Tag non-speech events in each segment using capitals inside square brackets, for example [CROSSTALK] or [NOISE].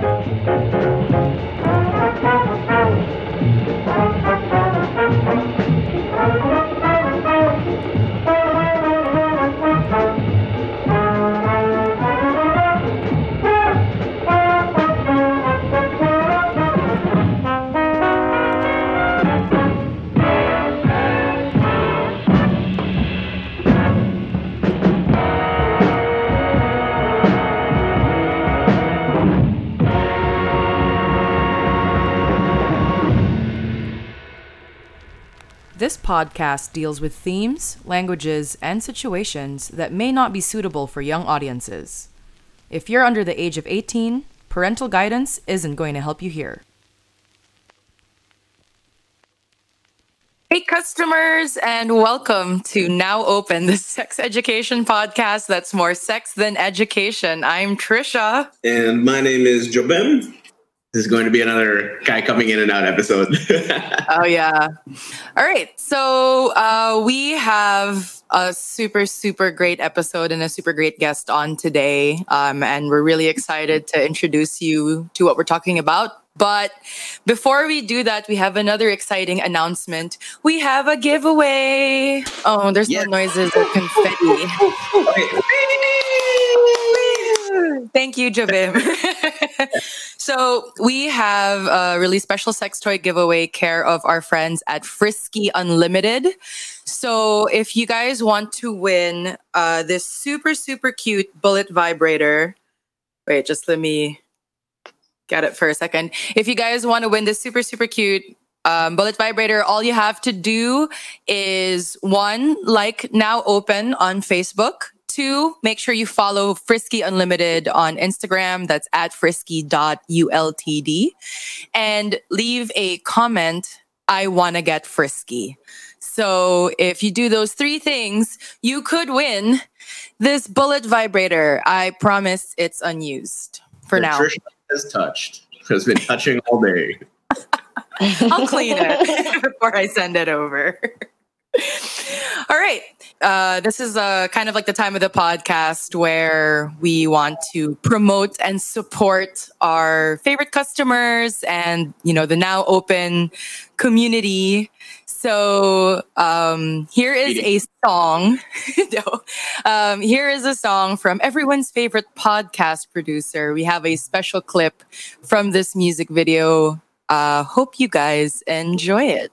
This podcast deals with themes, languages, and situations that may not be suitable for young audiences. If you're under the age of 18, parental guidance isn't going to help you here. Hey, customers, and welcome to Now Open, the sex education podcast that's more sex than education. I'm Trisha. And my name is Jobim. This is going to be another guy coming in and out episode. [LAUGHS] oh, yeah. All right. So uh, we have a super, super great episode and a super great guest on today. Um, and we're really excited to introduce you to what we're talking about. But before we do that, we have another exciting announcement. We have a giveaway. Oh, there's yes. no noises or confetti. [LAUGHS] Thank you, Jabim. [LAUGHS] so we have a really special sex toy giveaway care of our friends at Frisky Unlimited. So if you guys want to win uh, this super, super cute bullet vibrator, wait, just let me get it for a second. If you guys want to win this super, super cute um, bullet vibrator, all you have to do is one, like now open on Facebook. Two, make sure you follow Frisky Unlimited on Instagram. That's at frisky.ultd. And leave a comment, I want to get frisky. So if you do those three things, you could win this bullet vibrator. I promise it's unused for now. Trisha has touched, has been touching all day. [LAUGHS] I'll clean it [LAUGHS] before I send it over. [LAUGHS] All right. Uh, this is uh, kind of like the time of the podcast where we want to promote and support our favorite customers and, you know, the now open community. So um, here is a song. [LAUGHS] no, um, here is a song from everyone's favorite podcast producer. We have a special clip from this music video. Uh, hope you guys enjoy it.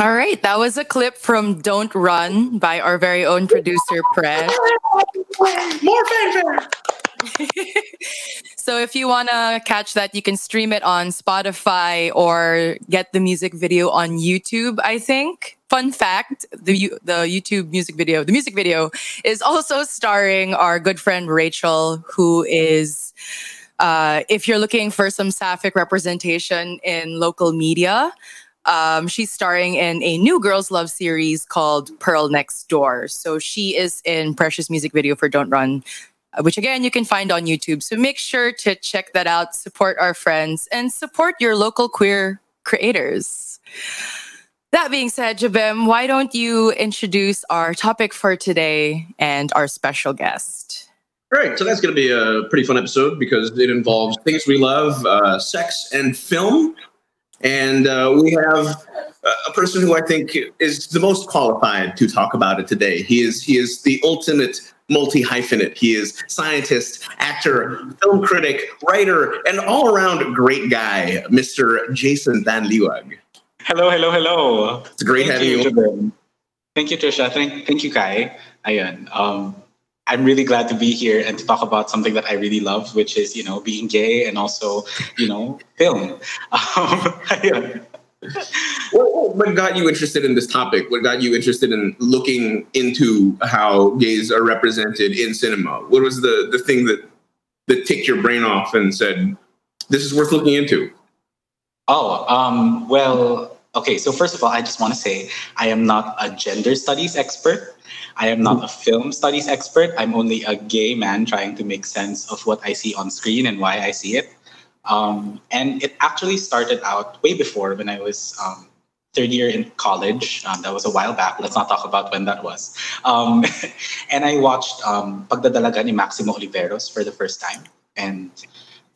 All right, that was a clip from Don't Run by our very own producer, Press. More fanfare! [LAUGHS] so if you want to catch that, you can stream it on Spotify or get the music video on YouTube, I think. Fun fact, the the YouTube music video, the music video is also starring our good friend Rachel, who is uh, if you're looking for some sapphic representation in local media, um, she's starring in a new girls' love series called Pearl Next Door. So she is in Precious music video for Don't Run, uh, which again you can find on YouTube. So make sure to check that out, support our friends, and support your local queer creators. That being said, Jabim, why don't you introduce our topic for today and our special guest? All right, so that's going to be a pretty fun episode because it involves things we love, uh, sex and film. And uh, we have a person who I think is the most qualified to talk about it today. He is he is the ultimate multi hyphenate. He is scientist, actor, film critic, writer, and all around great guy, Mr. Jason Van Liwag. Hello, hello, hello. It's great thank having you. you. Thank you, Trisha. Thank, thank you, Kai. Ayun. Um, I'm really glad to be here and to talk about something that I really love, which is, you know, being gay and also, you know, film. [LAUGHS] Um, what, what got you interested in this topic? What got you interested in looking into how gays are represented in cinema? What was the the thing that that ticked your brain off and said, "This is worth looking into"? Oh, um, well, okay. So first of all, I just want to say I am not a gender studies expert. I am not a film studies expert. I'm only a gay man trying to make sense of what I see on screen and why I see it. Um, and it actually started out way before when I was um, third year in college. Um, that was a while back. Let's not talk about when that was. Um, [LAUGHS] and I watched um, Pagdadalaga ni Maximo Oliveros for the first time. And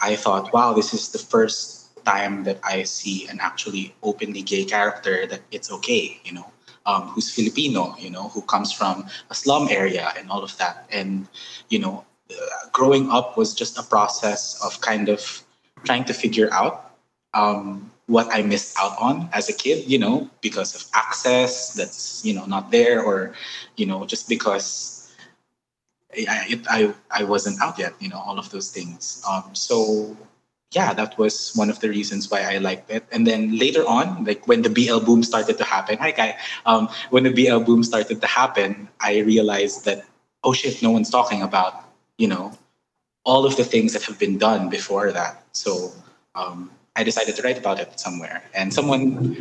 I thought, wow, this is the first time that I see an actually openly gay character that it's okay, you know, um, who's Filipino, you know, who comes from a slum area and all of that. And, you know, uh, growing up was just a process of kind of trying to figure out um, what I missed out on as a kid, you know, because of access that's, you know, not there or, you know, just because I, it, I, I wasn't out yet, you know, all of those things. Um, so yeah, that was one of the reasons why I liked it. And then later on, like when the BL boom started to happen, hi Kai, um, when the BL boom started to happen, I realized that oh shit, no one's talking about you know all of the things that have been done before that. So um, I decided to write about it somewhere, and someone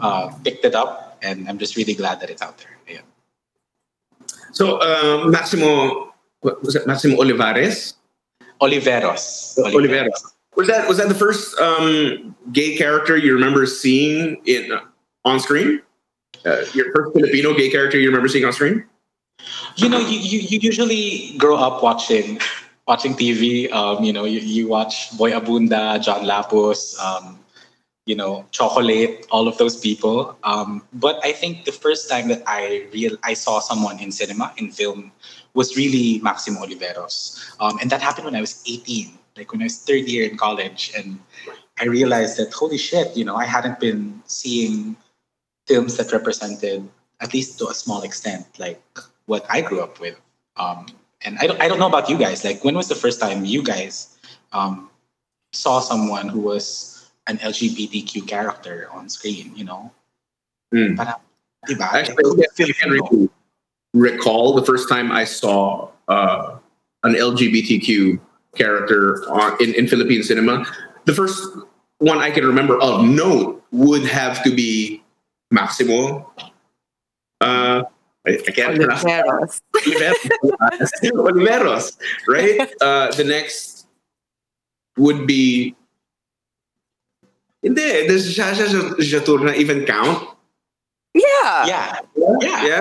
uh, picked it up, and I'm just really glad that it's out there. Yeah. So uh, Maximo, what was it Maximo Olivares? Oliveros. Oliveros. Oliveros. Was that was that the first um, gay character you remember seeing in on screen? Uh, your first Filipino gay character you remember seeing on screen? You know, you, you, you usually grow up watching watching TV. Um, you know, you, you watch Boy Abunda, John Lapus, um, you know, Chokoleit, all of those people. Um, but I think the first time that I real I saw someone in cinema in film was really Maximo Oliveros, um, and that happened when I was 18 like when I was third year in college, and I realized that holy shit, you know, I hadn't been seeing films that represented, at least to a small extent, like what I grew up with. Um, and I don't, I don't know about you guys. Like, when was the first time you guys um, saw someone who was an LGBTQ character on screen? You know, mm. Parang, Actually, I can really recall the first time I saw uh, an LGBTQ character on, in, in Philippine cinema. The first one I can remember of note would have to be Maximo. Uh, I, I can't Oliveros. pronounce [LAUGHS] Oliveros, right? [LAUGHS] Uh, the next would be Hindi, does Zsazsa Zaturnnah even count? Yeah. Yeah. Yeah.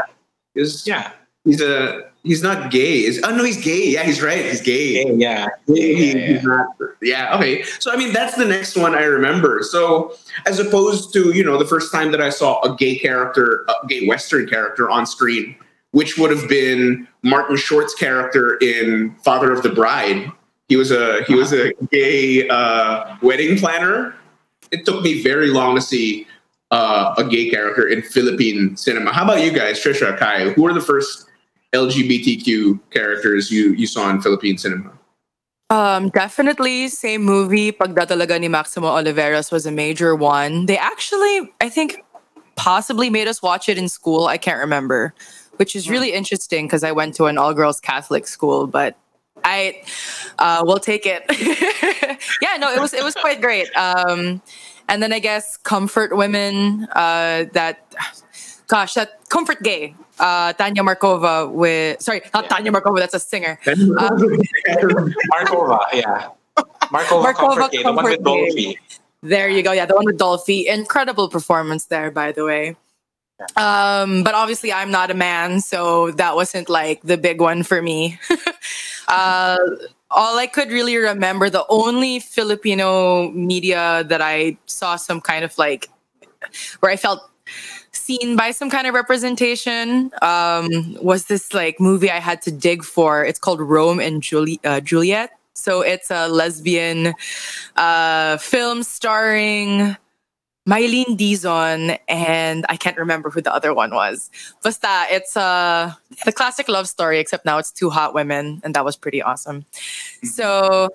Yeah. yeah. He's a he's not gay. Is oh no, he's gay. Yeah, he's right. He's gay. Yeah, yeah. Yeah, He's not, yeah. Okay. So I mean, that's the next one I remember. So as opposed to you know the first time that I saw a gay character, a gay Western character on screen, which would have been Martin Short's character in Father of the Bride. He was a he was a gay uh, wedding planner. It took me very long to see uh, a gay character in Philippine cinema. How about you guys, Trisha, Kai? Who are the first LGBTQ characters you you saw in Philippine cinema? Um, definitely same movie. Pagdadalaga ni Maximo Oliveros was a major one. They actually, I think, possibly made us watch it in school. I can't remember, which is really interesting because I went to an all girls Catholic school, but I uh, will take it. [LAUGHS] yeah, no, it was it was quite great. Um, and then I guess comfort women. Uh, that gosh, that comfort gay. Uh, Tanya Markova with sorry, not yeah. Tanya Markova. That's a singer. Uh, [LAUGHS] Markova, yeah. Markova, Markova comfort gay, the one with Dolphy. There you go. Yeah, the one with Dolphy. Incredible performance there, by the way. Um, but obviously, I'm not a man, so that wasn't like the big one for me. [LAUGHS] uh, all I could really remember, the only Filipino media that I saw some kind of like where I felt seen by some kind of representation um, was this like movie I had to dig for. It's called Rome and Juli- uh, Juliet. So it's a lesbian uh, film starring Mylene Dizon and I can't remember who the other one was. Basta, it's a the classic love story, except now it's two hot women, and that was pretty awesome. So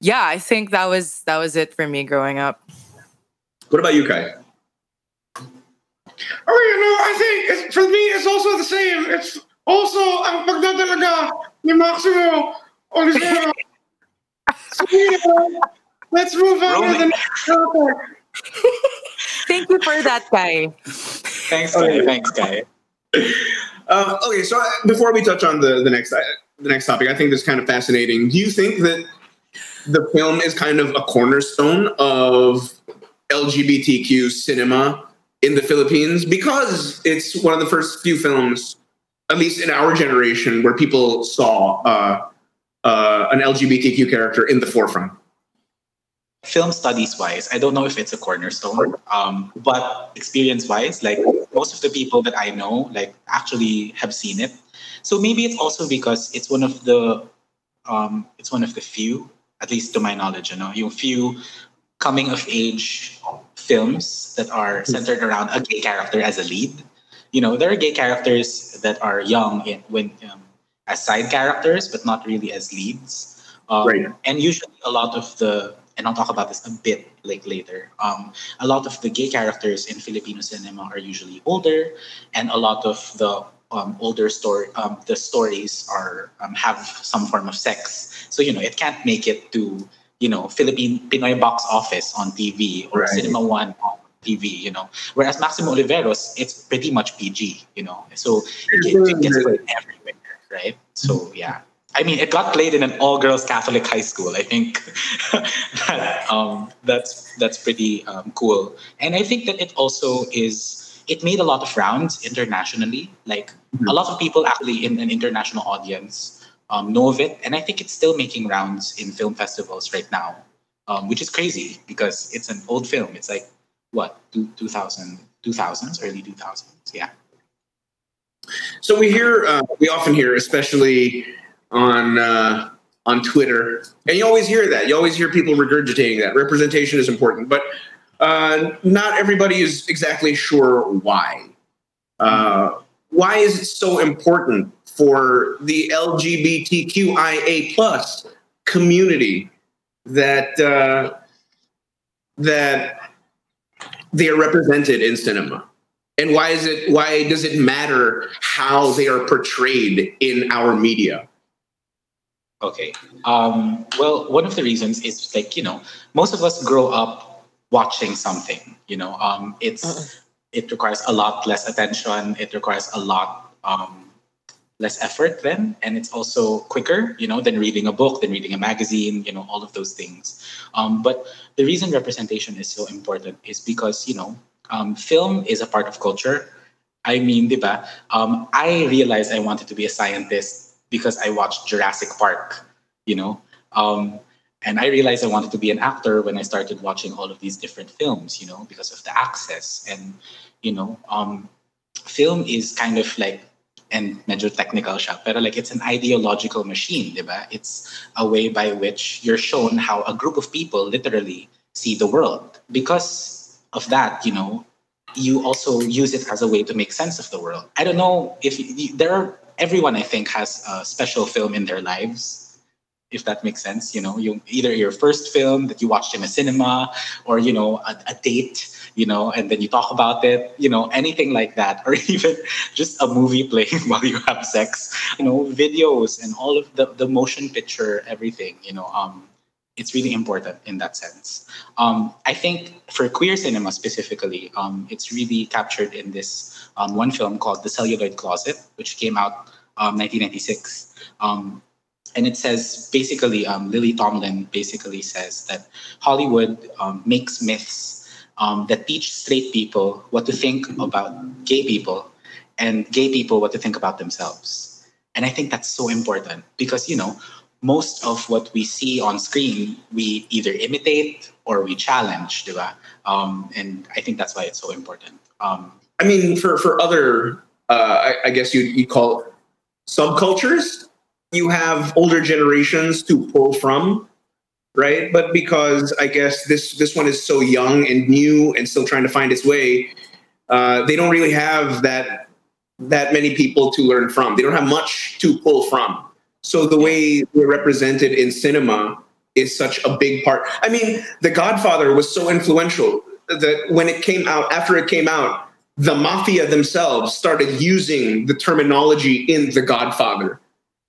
yeah, I think that was that was it for me growing up. What about you, Kai? Oh, you know, I think it's, for me, it's also the same. It's also ang pagdadalaga ni Maximo Olivero. [LAUGHS] so, you know, let's move on to the next topic. [LAUGHS] Thank you for that, Kai. Thanks, Kai. Thanks, Kai. Uh, okay, so uh, before we touch on the the next uh, the next topic, I think this is kind of fascinating. Do you think that the film is kind of a cornerstone of LGBTQ cinema in the Philippines because it's one of the first few films, at least in our generation, where people saw uh, uh, an LGBTQ character in the forefront? film studies wise, I don't know if it's a cornerstone, um, but experience wise, like most of the people that I know, like actually have seen it. So maybe it's also because it's one of the, um, it's one of the few, at least to my knowledge, you know, you few coming of age films that are centered around a gay character as a lead. You know, there are gay characters that are young in, when um, as side characters, but not really as leads. Um, Right. And usually, a lot of the and I'll talk about this a bit like later. Um, a lot of the gay characters in Filipino cinema are usually older, and a lot of the um, older story, um, the stories are um, have some form of sex. So you know, it can't make it to you know Philippine Pinoy box office on TV or Right. Cinema One on TV. You know, whereas Maximo Oliveros, it's pretty much PG. You know, so it, it gets played everywhere, right? So yeah. I mean, it got played in an all-girls Catholic high school. I think [LAUGHS] that, um, that's that's pretty um, cool, and I think that it also is. It made a lot of rounds internationally. Like a lot of people actually in an international audience um, know of it, and I think it's still making rounds in film festivals right now, um, which is crazy because it's an old film. It's like what two, 2000, 2000s, early 2000s. Yeah. So we hear, uh, we often hear, especially on uh, on Twitter, and you always hear that. You always hear people regurgitating that representation is important, but uh, not everybody is exactly sure why. Uh, why is it so important for the LGBTQIA plus community that uh, that they are represented in cinema? And why is it why does it matter how they are portrayed in our media? Okay. Um, well, one of the reasons is like you know most of us grow up watching something. You know, um, it's it requires a lot less attention. It requires a lot um, less effort then, and it's also quicker. You know, than reading a book, than reading a magazine. You know, all of those things. Um, but the reason representation is so important is because you know um, film is a part of culture. I mean, diba? Um, I realized I wanted to be a scientist because I watched Jurassic Park, you know. Um, and I realized I wanted to be an actor when I started watching all of these different films, you know, because of the access. And, you know, um, film is kind of like, and medyo technical siya, pero like it's an ideological machine, diba? It's a way by which you're shown how a group of people literally see the world. Because of that, you know, you also use it as a way to make sense of the world. I don't know if you, there are everyone I think has a special film in their lives, if that makes sense. You know, you either your first film that you watched in a cinema, or you know, a, a date, you know, and then you talk about it, you know, anything like that, [LAUGHS] or even just a movie playing [LAUGHS] while you have sex, you know, videos and all of the the motion picture, everything, you know. Um, it's really important in that sense. Um, I think for queer cinema specifically, um, it's really captured in this um, one film called The Celluloid Closet, which came out um, 1996. And it says basically, um, Lily Tomlin basically says that Hollywood um, makes myths um, that teach straight people what to think about gay people and gay people what to think about themselves. And I think that's so important because, you know, most of what we see on screen, we either imitate or we challenge, diba? Um, and I think that's why it's so important. Um, I mean, for for other, uh, I, I guess you you call it subcultures. You have older generations to pull from, right? But because I guess this this one is so young and new and still trying to find its way, uh, they don't really have that that many people to learn from. They don't have much to pull from. So the way they're represented in cinema is such a big part. I mean, The Godfather was so influential that when it came out, after it came out, the mafia themselves started using the terminology in The Godfather.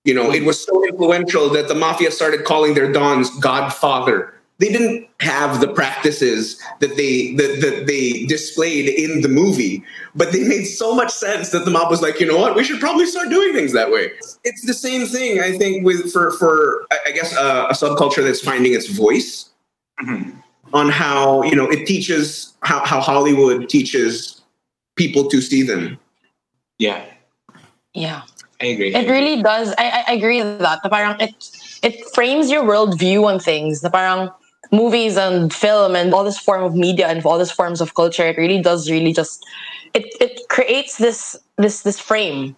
You know, it was so influential that the mafia started calling their dons Godfather. They didn't have the practices that they that, that they displayed in the movie, but they made so much sense that the mob was like, you know what, we should probably start doing things that way. It's the same thing, I think, with for for I I guess uh, a subculture that's finding its voice Mhm. on how you know it teaches how, how Hollywood teaches people to see them. Yeah, Yeah. I agree. It really does. I, I agree with that. Na parang it it frames your worldview on things. Na parang movies and film and all this form of media and all these forms of culture. It really does really just it it creates this this this frame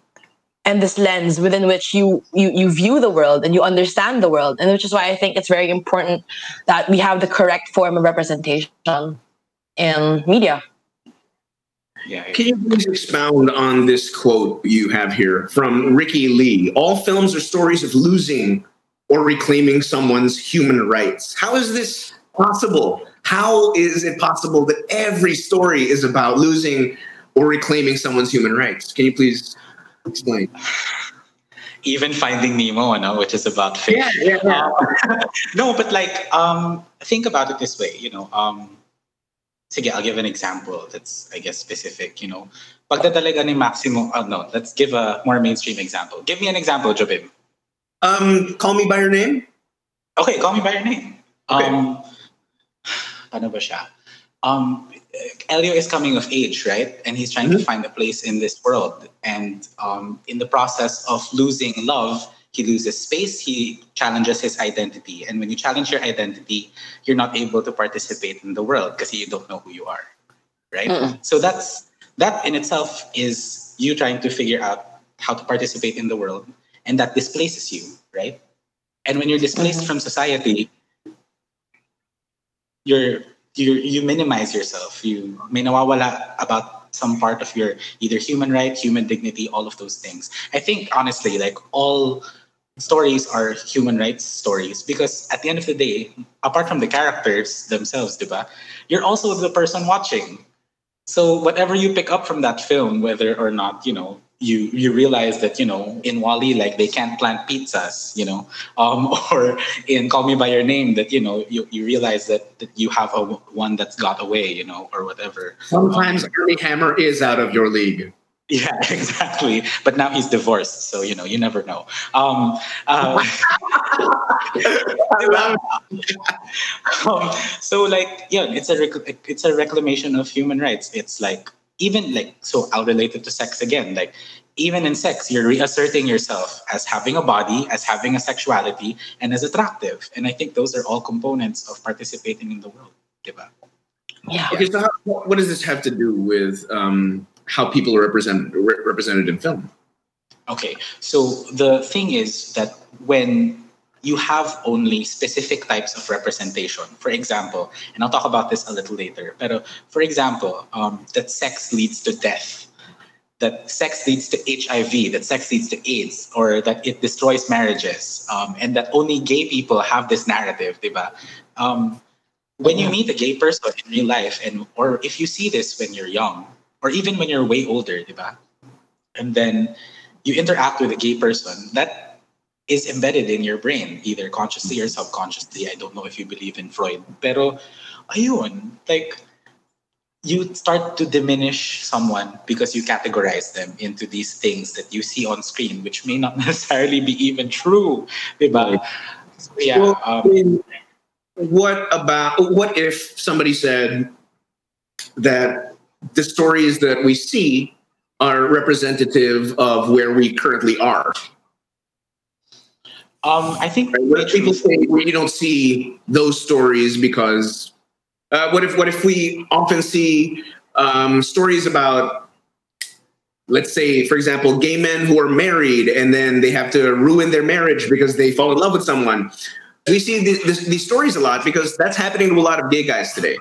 and this lens within which you you you view the world and you understand the world. And which is why I think it's very important that we have the correct form of representation in media. Yeah, Can you please expound on this quote you have here from Ricky Lee? All films are stories of losing or reclaiming someone's human rights. How is this possible? How is it possible that every story is about losing or reclaiming someone's human rights? Can you please explain? even Finding Nemo, ano, which is about fish. yeah, Um, [LAUGHS] no, but like, um, think about it this way, you know, um, sige, I'll give an example that's, I guess, specific, you know. Pagdadalaga ni Maximo, oh no, let's give a more mainstream example. Give me an example, Jobim. Um, call me by your name. Okay, call me by your name. Okay. Um, paano ba siya? Um, Elio is coming of age, right? And he's trying to find a place in this world. And um, in the process of losing love, he loses space, he challenges his identity. And when you challenge your identity, you're not able to participate in the world because you don't know who you are, right? Mm-mm. So that's that in itself is you trying to figure out how to participate in the world, and that displaces you, right? And when you're displaced Mhm. from society, you're you you minimize yourself. You may nawawala about some part of your either human right, human dignity, all of those things. I think honestly, like all stories are human rights stories because at the end of the day, apart from the characters themselves, diba, you're also the person watching. So whatever you pick up from that film, whether or not you know you you realize that you know in Wall-E like they can't plant pizzas, you know, [LAUGHS] um, or in Call Me by Your Name that you know you, you realize that, that you have a one that's got away, you know, or whatever. Sometimes Armie Hammer is out of your league. Yeah, [LAUGHS] exactly. But now he's divorced, so you know you never know. Um, uh, [LAUGHS] [LAUGHS] um, so like yeah, it's a rec- it's a reclamation of human rights. It's like even like so I'll relate it to sex again. Like even in sex, you're reasserting yourself as having a body, as having a sexuality, and as attractive. And I think those are all components of participating in the world. Diba? Yeah. Okay, so how, what does this have to do with um, how people are represented re- represented in film? Okay, so the thing is that when you have only specific types of representation, for example, and I'll talk about this a little later, but for example, um, that sex leads to death, that sex leads to HIV, that sex leads to AIDS, or that it destroys marriages, um, and that only gay people have this narrative, diba? Um, when you meet a gay person in real life, and or if you see this when you're young, or even when you're way older, diba? and then you interact with a gay person, that is embedded in your brain, either consciously or subconsciously. I don't know if you believe in Freud. Pero, ayun, like, you start to diminish someone because you categorize them into these things that you see on screen, which may not [LAUGHS] necessarily be even true. Diba? So, yeah. Um, what about what if somebody said that the stories that we see are representative of where we currently are? um, I think Right? What if people say we don't see those stories because uh, what if what if we often see um, stories about let's say for example gay men who are married and then they have to ruin their marriage because they fall in love with someone we see th- these stories a lot because that's happening to a lot of gay guys today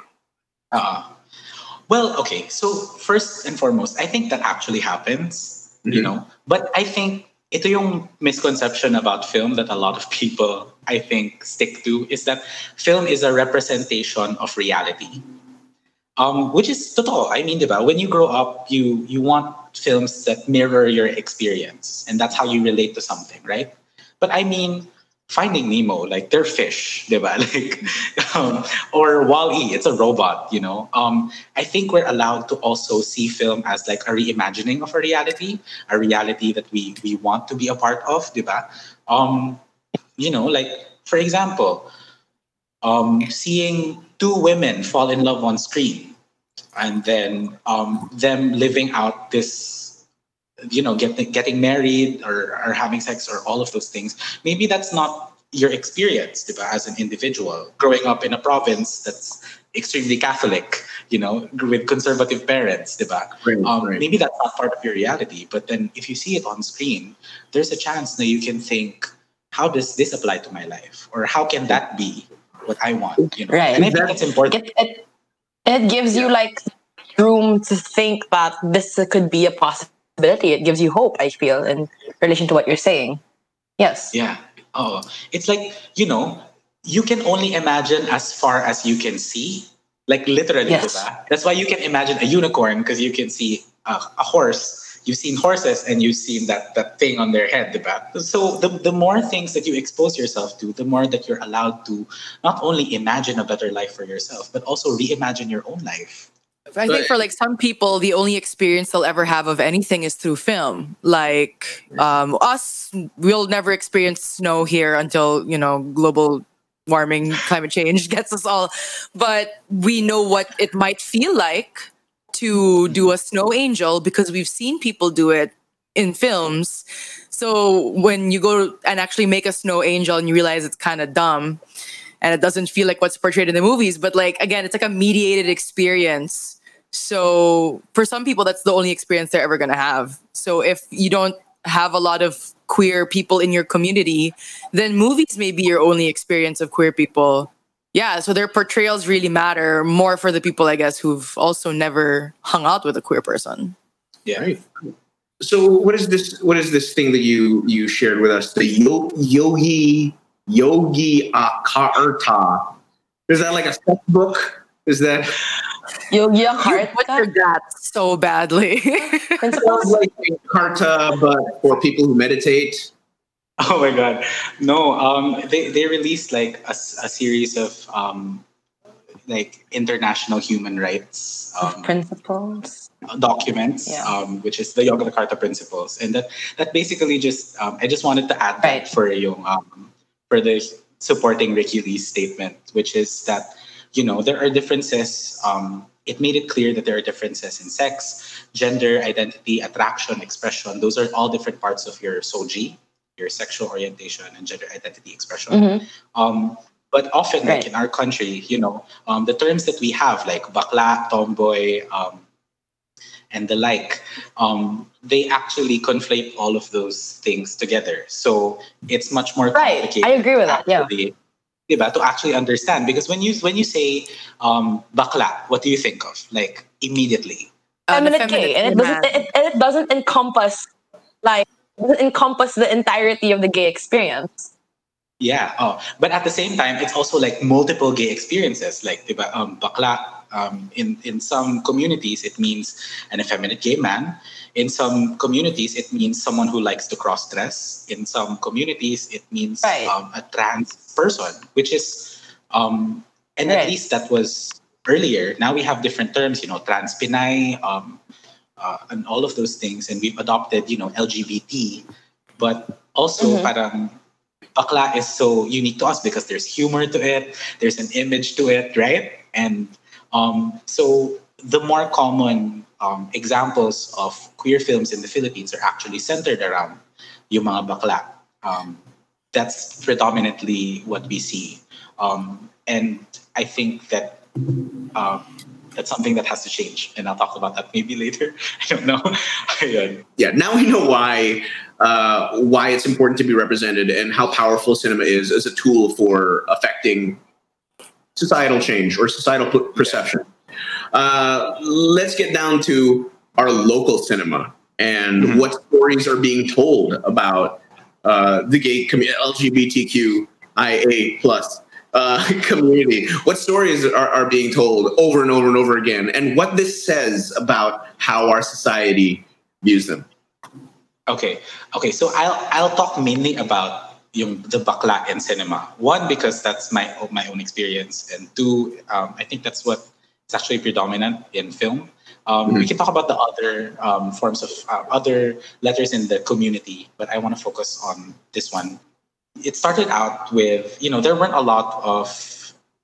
Uh, well, okay. So first and foremost, I think that actually happens, you Mhm. know. But I think ito yung misconception about film that a lot of people I think stick to is that film is a representation of reality. Um, which is totoo. I mean, diba, when you grow up, you you want films that mirror your experience, and that's how you relate to something, right? But I mean, Finding Nemo, like they're fish, [LAUGHS] diba? Like, um, or Wall-E, it's a robot, you know. Um, I think we're allowed to also see film as like a reimagining of a reality, a reality that we we want to be a part of, diba? Um, you know, like for example, um, seeing two women fall in love on screen, and then um, them living out this you know getting getting married or, or having sex or all of those things maybe that's not your experience diba, as an individual growing up in a province that's extremely catholic you know with conservative parents diba? Right, um, right. maybe that's not part of your reality but then if you see it on screen there's a chance that you can think how does this apply to my life or how can that be what i want you know Right. and i think that's important It, it, it gives you like room to think that this could be a possibility. It gives you hope, I feel, in relation to what you're saying. Yes. Yeah. Oh, it's like, you know, you can only imagine as far as you can see. Like literally, Yes. diba? That's why you can imagine a unicorn because you can see a, a horse. You've seen horses and you've seen that that thing on their head, diba? So the, the more things that you expose yourself to, the more that you're allowed to not only imagine a better life for yourself, but also reimagine your own life. I think for like some people, the only experience they'll ever have of anything is through film. Like um, us, we'll never experience snow here until you know global warming, climate change [LAUGHS] gets us all. But we know what it might feel like to do a snow angel because we've seen people do it in films. So when you go and actually make a snow angel and you realize it's kind of dumb and it doesn't feel like what's portrayed in the movies, but like again, it's like a mediated experience. So for some people, that's the only experience they're ever going to have. So if you don't have a lot of queer people in your community, then movies may be your only experience of queer people. Yeah, so their portrayals really matter more for the people, I guess, who've also never hung out with a queer person. Yeah. Right. So what is this? What is this thing that you you shared with us? The yo, yogi yogi akarta. Is that like a book? Is that Yogi You Heart. butchered that so badly. [LAUGHS] sounds like a karta, but for people who meditate? Oh my god, no! Um, they they released like a series of um, like international human rights um, Principles. documents, Yeah. um, which is the Yogyakarta Principles, and that that basically just um, I just wanted to add Right. that for yung um, for the supporting Ricky Lee's statement, which is that you know there are differences. Um, it made it clear that there are differences in sex, gender, identity, attraction, expression. Those are all different parts of your SOGIE, your sexual orientation and gender identity expression. Mhm. Um, but often, like in our country, you know, um, the terms that we have, like bakla, tomboy, um, and the like, um, they actually conflate all of those things together. So it's much more Right. complicated. I agree with that, yeah. Actually, diba, to actually understand. Because when you when you say um, bakla, what do you think of? Like immediately. Uh, the Feminine gay, and it doesn't it, and it doesn't encompass like doesn't encompass the entirety of the gay experience. Yeah. Oh, but at the same time, it's also like multiple gay experiences. Like, diba, um, bakla. Um, in in some communities, it means an effeminate gay man. In some communities, it means someone who likes to cross dress. In some communities, it means Right. um, a trans person, which is, um, and Right. at least that was earlier. Now we have different terms, you know, trans Pinay, um, uh, and all of those things, and we've adopted, you know, LGBT, but also Mhm. parang bakla is so unique to us because there's humor to it, there's an image to it, right? And um, so the more common um, examples of queer films in the Philippines are actually centered around yung mga bakla. Um, that's predominantly what we see. Um, and I think that um, that's something that has to change. And I'll talk about that maybe [LAUGHS] later. I don't know. [LAUGHS] Yeah. Now we know why uh, why it's important to be represented and how powerful cinema is as a tool for affecting societal change or societal p- perception. Uh, let's get down to our local cinema and Mhm. what stories are being told about uh, the gay community, LGBTQIA plus uh, [LAUGHS] community? What stories are, are being told over and over and over again, and what this says about how our society views them? Okay, okay. So I'll I'll talk mainly about yung the bakla in cinema. One because that's my my own experience, and two, um, I think that's what is actually predominant in film. Um, We can talk about the other um, forms of uh, other letters in the community, but I want to focus on this one. It started out with you know there weren't a lot of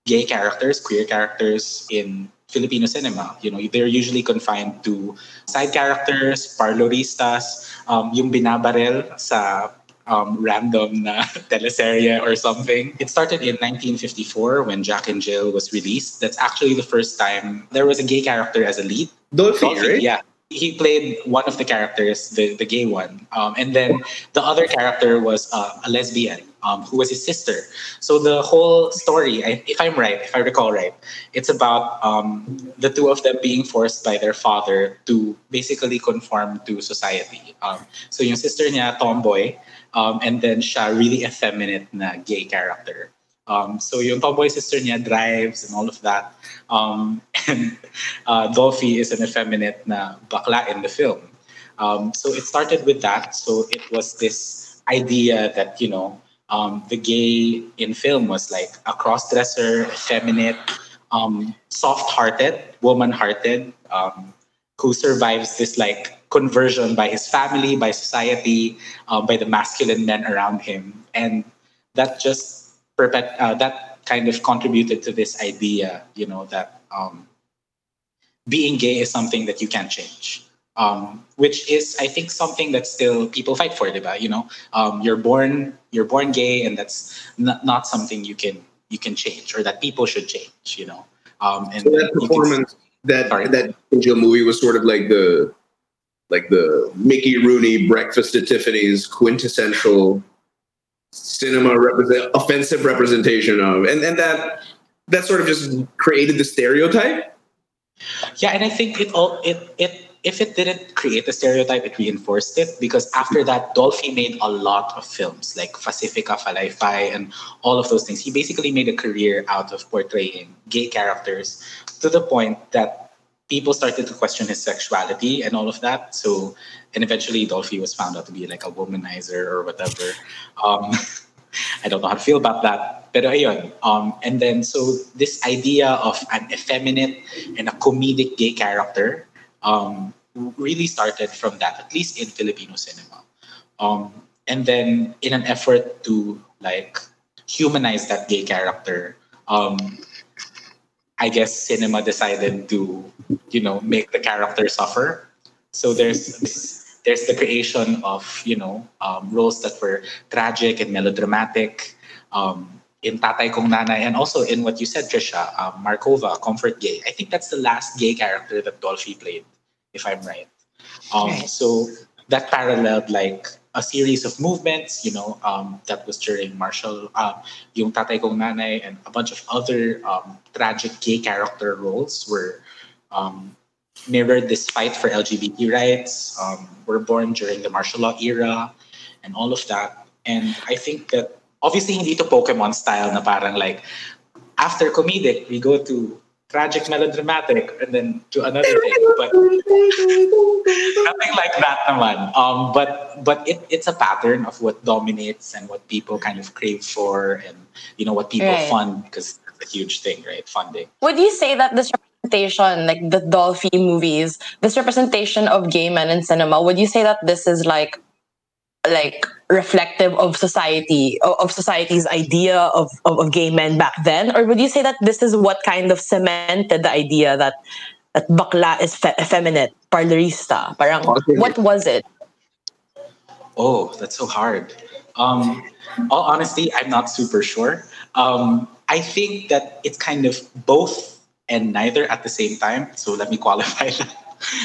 gay characters, queer characters in Filipino cinema. You know, they're usually confined to side characters, parloristas, um, yung binabarel sa um, random na [LAUGHS] teleserye or something. It started in 1954 when Jack and Jill was released. That's actually the first time there was a gay character as a lead. Dolphy, Dolphy, right? yeah. He played one of the characters, the, the gay one. Um, and then the other character was uh, a lesbian um, who was his sister. So the whole story, if I'm right, if I recall right, it's about um, the two of them being forced by their father to basically conform to society. Um, so yung sister niya, tomboy, um, and then siya really effeminate na gay character. Um, so yung tomboy sister niya drives and all of that. Um, [LAUGHS] and uh, Dolphy is an effeminate na bakla in the film. Um, so it started with that. So it was this idea that, you know, um, the gay in film was like a cross-dresser, effeminate, um, soft-hearted, woman-hearted, um, who survives this like conversion by his family, by society, um, by the masculine men around him, and that just perpet- uh, that kind of contributed to this idea, you know, that um, being gay is something that you can't change. Um, which is, I think, something that still people fight for, diba? You know, um, you're born, you're born gay, and that's not, not something you can you can change, or that people should change. You know, um, and So that you can- performance, that Sorry. that movie was sort of like the like the Mickey Rooney Breakfast at Tiffany's quintessential cinema represent offensive representation of, and and that that sort of just created the stereotype. Yeah, and I think it all it it if it didn't create the stereotype, it reinforced it because after that, Dolphy made a lot of films like Facifica, Falayfay, and all of those things. He basically made a career out of portraying gay characters to the point that people started to question his sexuality and all of that. So, and eventually, Dolphy was found out to be like a womanizer or whatever. Um, [LAUGHS] I don't know how to feel about that. Pero ayun. Um, and then, so this idea of an effeminate and a comedic gay character um, really started from that, at least in Filipino cinema. Um, and then, in an effort to like humanize that gay character, um, I guess cinema decided to, you know, make the character suffer. So there's this, there's the creation of, you know, um, roles that were tragic and melodramatic. Um, in Tatay Kong Nanay, and also in what you said, Trisha, um, Markova, Comfort Gay. I think that's the last gay character that Dolphy played, if I'm right. Um, Right. So that paralleled like a series of movements, you know, um, that was during martial, uh, yung Tatay Kong Nanay and a bunch of other um, tragic gay character roles were um, mirrored this fight for LGBT rights, um, were born during the martial law era, and all of that. And I think that obviously hindi to Pokemon style na parang like after comedic we go to tragic melodramatic and then to another thing, [LAUGHS] but nothing like that naman. Um, but but it, it's a pattern of what dominates and what people kind of crave for, and you know what people Right. fund because it's a huge thing, right? Funding. Would you say that this representation, like the Dolphy movies, this representation of gay men in cinema, would you say that this is like like reflective of society of, society's idea of, of, of gay men back then? Or would you say that this is what kind of cemented the idea that that bakla is fe- effeminate, parlerista? Parang, Okay. what was it? Oh, that's so hard. Um, all honesty, I'm not super sure. Um, I think that it's kind of both and neither at the same time. So let me qualify [LAUGHS] that.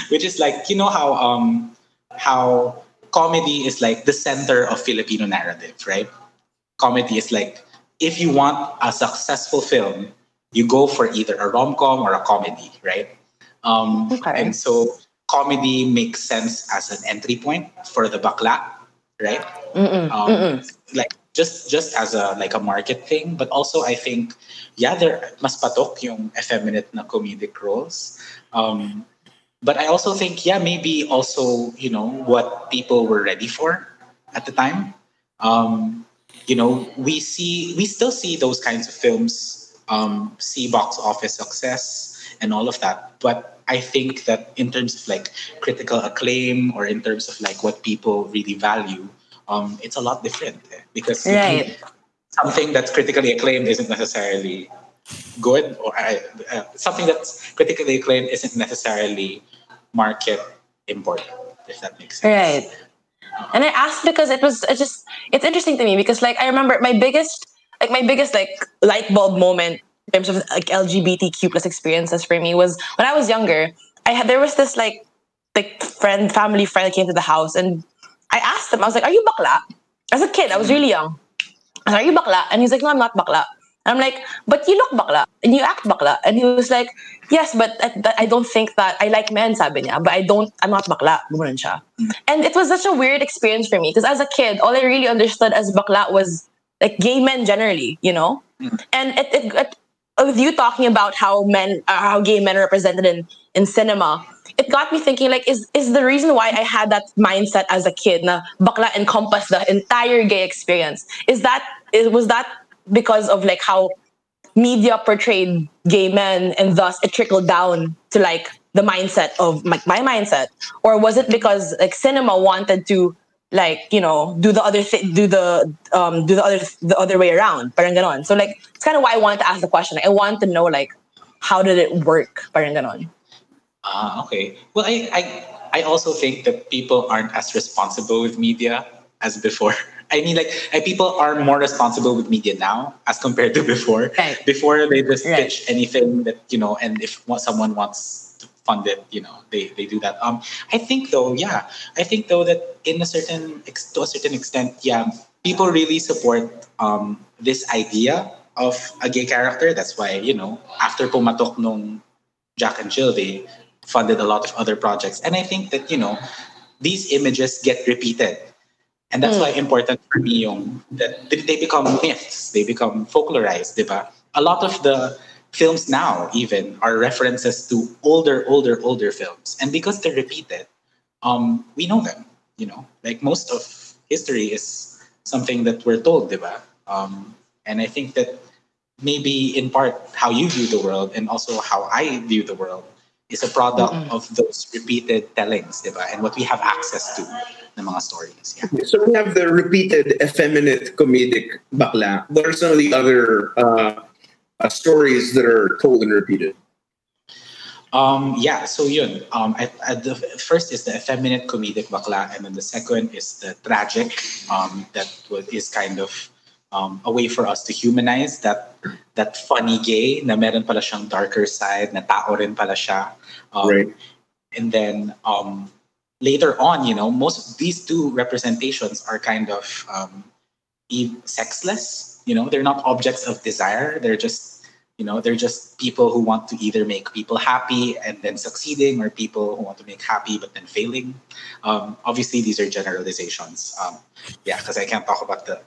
Which is like, you know how um, how comedy is like the center of Filipino narrative, right? Comedy is like if you want a successful film, you go for either a rom com or a comedy, right? Um, Okay. And so comedy makes sense as an entry point for the bakla, right? Mm-mm, Um, mm-mm. like just just as a like a market thing, but also I think yeah, there mas patok yung effeminate na comedic roles. Um, but I also think yeah, maybe also you know what people were ready for at the time. Um, you know, we see we still see those kinds of films um, see box office success and all of that, but I think that in terms of like critical acclaim or in terms of like what people really value, um, it's a lot different eh? because Right. something that's critically acclaimed isn't necessarily good, or uh, something that's critically acclaimed isn't necessarily market important. If that makes sense. Right. And I asked because it was just it's interesting to me because like I remember my biggest like my biggest like light bulb moment in terms of like LGBTQ plus experiences for me was when I was younger. I had there was this like like friend family friend that came to the house and I asked him I was like, "Are you bakla?" As a kid, I was really young. I like, "Are you bakla?" And he's like, "No, I'm not bakla." I'm like, "But you look bakla and you act bakla." And he was like, "Yes, but I, I don't think that I like men," sabi niya. But I don't. I'm not bakla. Siya. And it was such a weird experience for me because as a kid, all I really understood as bakla was like gay men generally, you know. And it, it, it with you talking about how men, uh, how gay men are represented in in cinema, it got me thinking like, is is the reason why I had that mindset as a kid na bakla encompass the entire gay experience? Is that is, was that because of like how media portrayed gay men and thus it trickled down to like the mindset of like my mindset or was it because like cinema wanted to like you know do the other thing do the um do the other the other way around parang ganon. so like it's kind of why I wanted to ask the question I want to know like how did it work parang ganon. Ah, okay. Well, I, I I also think that people aren't as responsible with media as before. [LAUGHS] I mean, like, I, people are more responsible with media now as compared to before. Right. Before they just Right. pitch anything that you know, and if someone wants to fund it, you know, they they do that. Um, I think though, yeah, I think though that in a certain to a certain extent, yeah, people really support um this idea of a gay character. That's why you know, after pumatok nung Jack and Jill, they funded a lot of other projects. And I think that, you know, these images get repeated. And that's why important for me yung, that they become myths, they become folklorized, di ba? A lot of the films now even are references to older, older, older films. And because they're repeated, um, we know them, you know? Like most of history is something that we're told, di ba? Um, and I think that maybe in part how you view the world and also how I view the world is a product of those repeated tellings, diba? And what we have access to ng mga stories. Yeah. So we have the repeated effeminate comedic bakla. What are some of the other uh, uh, stories that are told and repeated? Um, yeah, so yun. Um, I, I, the first is the effeminate comedic bakla, and then the second is the tragic, um, that was, is kind of um, a way for us to humanize that that funny gay na meron pala siyang darker side, na tao rin pala siya. Um, Right. And then um, later on, you know, most of these two representations are kind of um, sexless. You know, they're not objects of desire. They're just, you know, they're just people who want to either make people happy and then succeeding, or people who want to make happy but then failing. Um, obviously, these are generalizations. Um, yeah, because I can't talk about the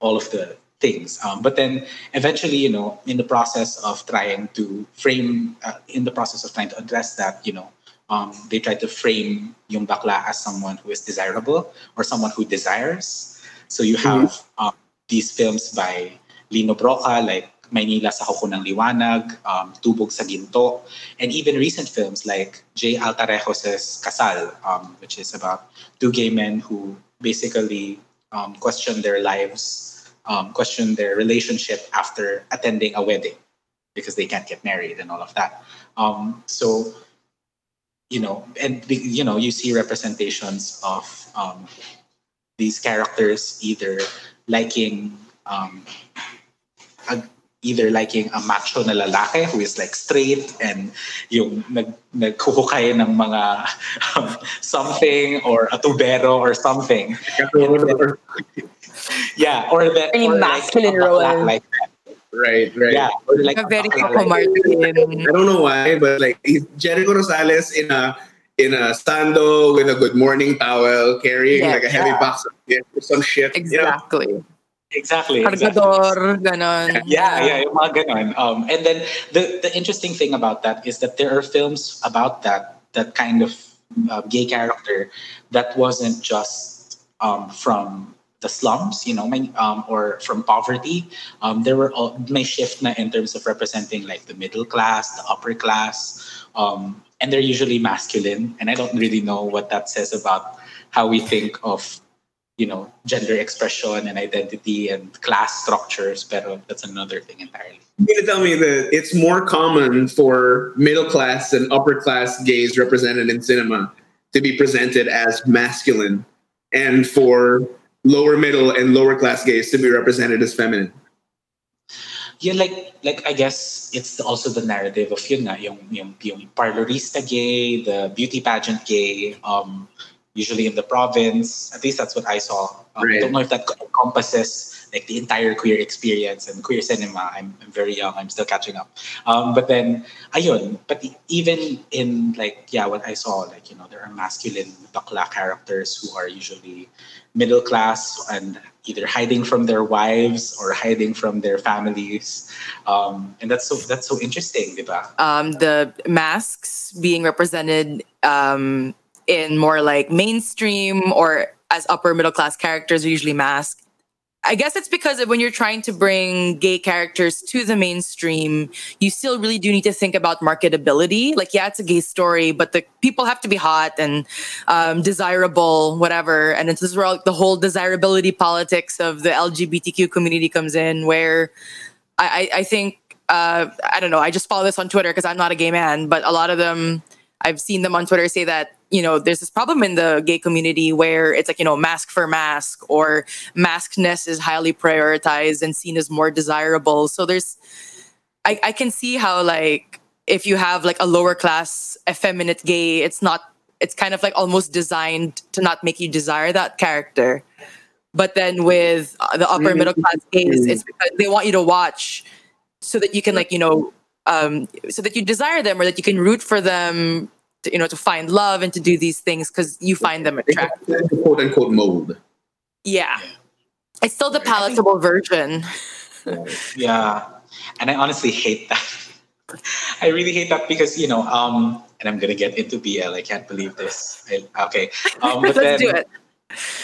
all of the things. Um, but then eventually, you know, in the process of trying to frame, uh, in the process of trying to address that, you know, um, they try to frame yung bakla as someone who is desirable or someone who desires. So you have um, these films by Lino Brocka, like Maynila sa Kuko ng Liwanag, um, Tubog sa Ginto, and even recent films like Jay Altarejos' Kasal, um, which is about two gay men who basically um, question their lives, um, question their relationship after attending a wedding because they can't get married and all of that. Um, so, you know, and you know, you see representations of um, these characters either liking um, a, either liking a macho na lalaki who is like straight and yung nag naghuhukay ng mga um, something or a tubero or something. Yeah, or that Very or masculine like, a bakla role. like that. Right, right. Yeah, like A very bakla Coco Martin. I don't know why, but like he's Jericho Rosales in a in a stando with a good morning towel, carrying Yeah. like a heavy Yeah. box of gifts or some shit. You know? Exactly. Exactly. exactly. Ganon. Yeah, yeah, yung mga ganon. Um, and then the the interesting thing about that is that there are films about that that kind of uh, gay character that wasn't just um, from the slums, you know, may, um, or from poverty. Um, there were all, may shift na in terms of representing like the middle class, the upper class, um, and they're usually masculine. And I don't really know what that says about how we think of you know gender expression and identity and class structures But that's another thing entirely You mean to tell me that it's more common for middle class and upper class gays represented in cinema to be presented as masculine and for lower middle and lower class gays to be represented as feminine? yeah like like i guess it's also the narrative of yun nga, yung, yung, yung parlorista gay the beauty pageant gay um usually in the province. At least that's what i saw. Um, i don't know if that encompasses like the entire queer experience and queer cinema. I'm, I'm very young. I'm still catching up. Um, but then ayun but e- even in like yeah what i saw like you know there are masculine bakla characters who are usually middle class and either hiding from their wives or hiding from their families um, and that's so that's so interesting diba? um, the masks being represented um, in more like mainstream or as upper middle class characters are usually masked. I guess it's because when you're trying to bring gay characters to the mainstream, you still really do need to think about marketability. Like, yeah, it's a gay story, but the people have to be hot and um, desirable, whatever. And it's this is where all- the whole desirability politics of the LGBTQ community comes in, where I, I, I think uh, I don't know. I just follow this on Twitter because I'm not a gay man, but a lot of them, I've seen them on Twitter say that you know there's this problem in the gay community where it's like you know mask for mask or maskness is highly prioritized and seen as more desirable. So there's, I, I can see how like if you have like a lower class effeminate gay, it's not. It's kind of like almost designed to not make you desire that character. But then with uh, the upper middle class gays, it's because they want you to watch so that you can like you know um, so that you desire them or that you can root for them to, you know to find love and to do these things because you find them attractive quote unquote mold. yeah it's still the palatable version [LAUGHS] Yeah, and I honestly hate that. [LAUGHS] I really hate that because you know, um, and I'm gonna get into BL. I can't believe this. I, okay, um, but [LAUGHS] let's then, do it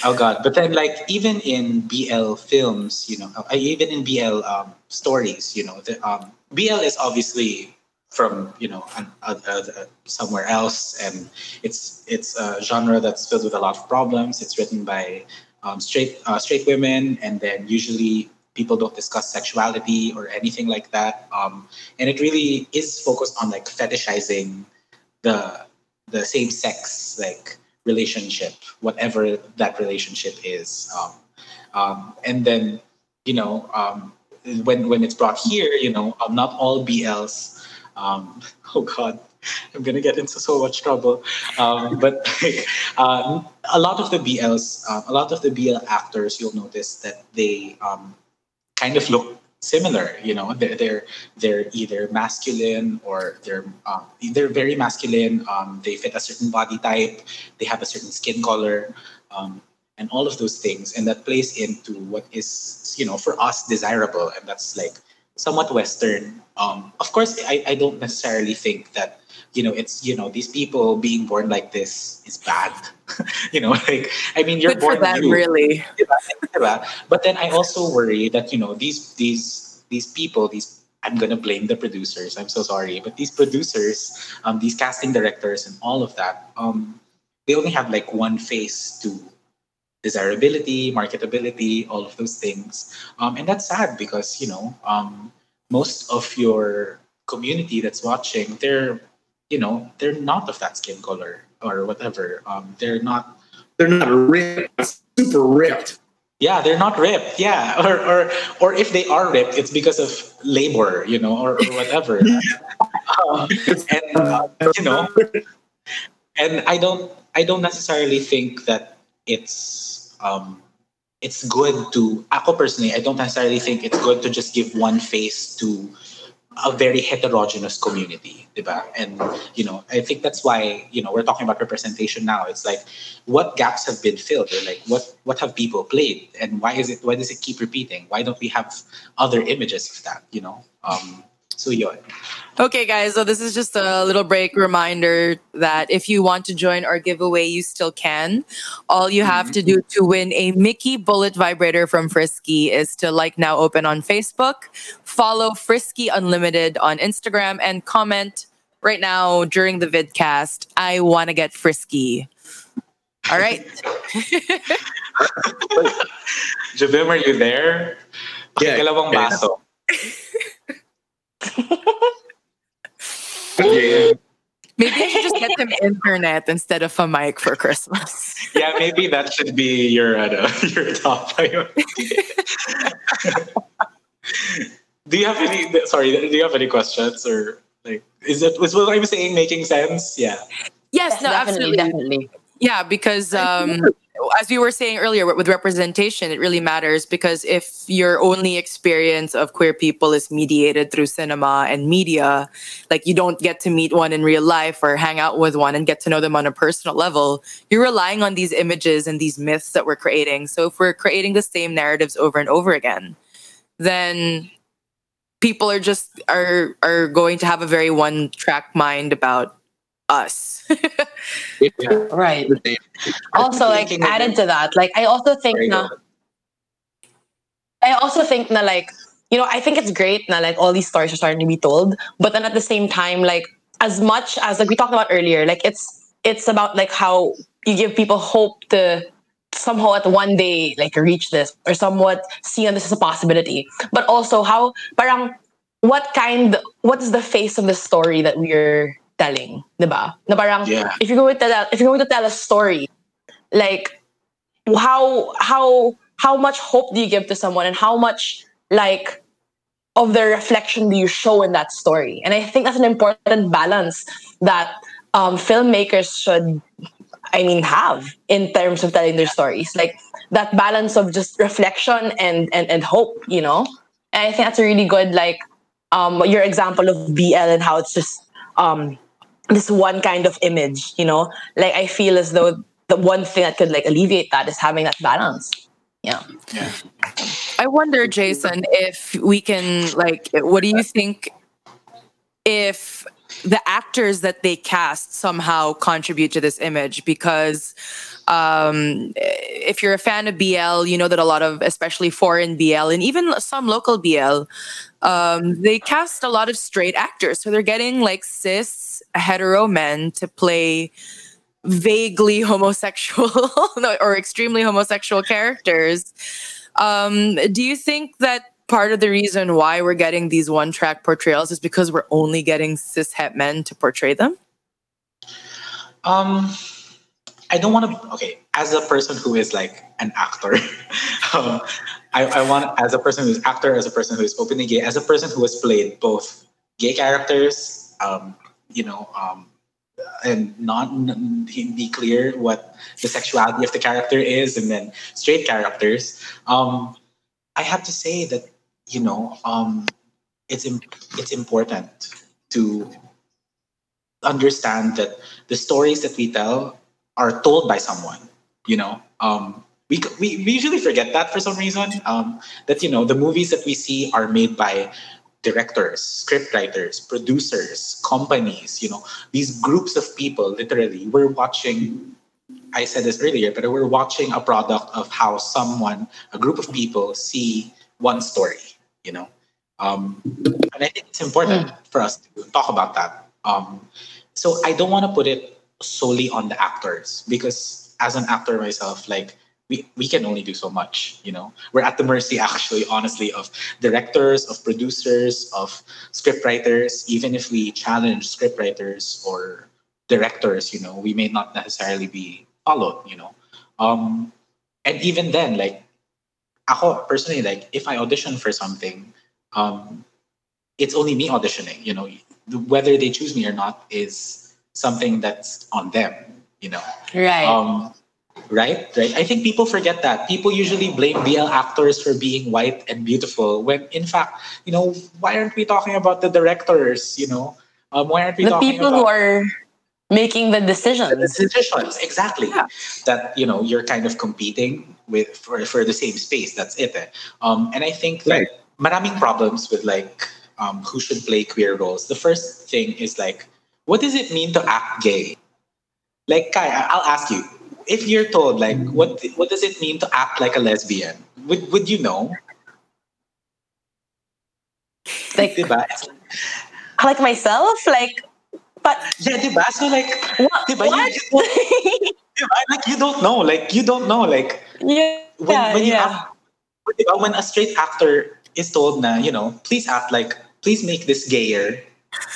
Oh God! But then, like even in BL films, you know, even in BL um, stories, you know, the, um, BL is obviously from you know an, uh, uh, uh, somewhere else, and it's it's a genre that's filled with a lot of problems. It's written by um, straight uh, straight women, and then usually people don't discuss sexuality or anything like that. Um, and it really is focused on like fetishizing the the same sex like relationship, whatever that relationship is. Um, um, and then, you know, um, when when it's brought here, you know, um, not all BLs. Um, [LAUGHS] oh God, I'm gonna get into so much trouble. Um, but like, [LAUGHS] uh, a lot of the BLs, uh, a lot of the BL actors, you'll notice that they um, kind of look similar. You know, they're they're, they're either masculine or they're um, they're very masculine. Um, they fit a certain body type. They have a certain skin color, um, and all of those things, and that plays into what is you know for us desirable, and that's like somewhat Western. Um, of course, I, I don't necessarily think that you know it's you know these people being born like this is bad. [LAUGHS] you know, like I mean, you're good for born them you. really? But then I also worry that you know these these these people these I'm gonna blame the producers. I'm so sorry, but these producers, um, these casting directors, and all of that, um, they only have like one face to desirability, marketability, all of those things, um, and that's sad because you know um, most of your community that's watching, they're you know they're not of that skin color or whatever. Um, they're not They're not ripped, super ripped. yeah, they're not ripped. Yeah, [LAUGHS] or or or if they are ripped, it's because of labor, you know, or, or whatever. um, [LAUGHS] and uh, you know, and I don't I don't necessarily think that it's um it's good to ako personally I don't necessarily think it's good to just give one face to a very heterogeneous community, diba? And you know, I think that's why you know we're talking about representation now. It's like what gaps have been filled, or like what what have people played, and why is it why does it keep repeating? Why don't we have other images of that? You know, um, so yun. Okay, guys, so this is just a little break reminder that if you want to join our giveaway, you still can. All you have mm-hmm. to do to win a Mickey Bullet vibrator from Frisky is to like Now Open on Facebook, follow Frisky Unlimited on Instagram, and comment right now during the vidcast, I want to get frisky. All right. [LAUGHS] Jovim, are you there? Yeah, Pakikalawang yeah. baso. [LAUGHS] Yeah. Maybe I should just get them internet instead of a mic for Christmas. Yeah, maybe that should be your uh, [LAUGHS] your top priority. do you have any? Sorry, do you have any questions or like? Is it was what I'm saying making sense? Yeah. Yes, no, definitely, absolutely. definitely. Yeah, because um, as we were saying earlier, with representation, it really matters because if your only experience of queer people is mediated through cinema and media, like you don't get to meet one in real life or hang out with one and get to know them on a personal level, you're relying on these images and these myths that we're creating. So if we're creating the same narratives over and over again, then people are just are are going to have a very one track mind about us. [LAUGHS] Yeah. [LAUGHS] Right. [LAUGHS] Also, like Thinking of added to that, like I also think Sorry, na. I also think na like, you know, I think it's great na like all these stories are starting to be told, but then at the same time, like as much as like we talked about earlier, like it's it's about like how you give people hope to somehow at one day like reach this or somewhat see on this as a possibility. But also how parang what kind what is the face of the story that we're telling, diba? Na parang Yeah. if you're going to tell if you're going to tell a story, like how how how much hope do you give to someone and how much like of the reflection do you show in that story and i think that's an important balance that um, filmmakers should i mean have in terms of telling their stories like that balance of just reflection and and, and hope you know and i think that's a really good like um your example of bl and how it's just um this one kind of image you know? Like i feel as though the one thing that could like alleviate that is having that balance. Yeah. Yeah. I wonder, Jason, if we can like what do you think if the actors that they cast somehow contribute to this image? Because um, if you're a fan of BL, you know that a lot of, especially foreign BL and even some local BL, um, they cast a lot of straight actors. So they're getting like cis hetero men to play vaguely [LAUGHS] homosexual or extremely homosexual characters. Um, do you think that part of the reason why we're getting these one track portrayals is because we're only getting cis het men to portray them? Um, I don't want to. Okay, as a person who is like an actor, [LAUGHS] um, I, I want as a person who's actor, as a person who is openly gay, as a person who has played both gay characters, um, you know, um, and not be clear what the sexuality of the character is, and then straight characters. Um, I have to say that you know, um, it's it's important to understand that the stories that we tell are told by someone you know? Um we, we, we usually forget that for some reason. Um that you know the movies that we see are made by directors scriptwriters producers companies you know? These groups of people literally we're watching i said this earlier but we're watching a product of how someone a group of people see one story you know? Um and i think it's important for us to talk about that. Um so I don't want to put it solely on the actors because as an actor myself, like we, we can only do so much, you know. We're at the mercy actually, honestly, of directors, of producers, of scriptwriters. Even if we challenge scriptwriters or directors, you know, we may not necessarily be followed, you know. Um and even then, like ako personally, like if I audition for something, um, it's only me auditioning, you know. Whether they choose me or not is something that's on them, you know. right Um, right right i think people forget that people usually blame bl actors for being white and beautiful when in fact you know why aren't we talking about the directors you know um, why aren't we The talking people about who are making the decisions. the decisions exactly Yeah. that you know you're kind of competing with for, for the same space that's it eh. um, and i think that Right. maraming problems with like um, who should play queer roles the first thing is like what does it mean to act gay like kai i'll ask you if you're told like what what does it mean to act like a lesbian would would you know Like, diba? like myself, like, but yeah diba? so like what? diba, you, what? you- [LAUGHS] diba? like you don't know like you don't know like yeah, when, when you yeah. diba, when a straight actor is told na you know please act like please make this gayer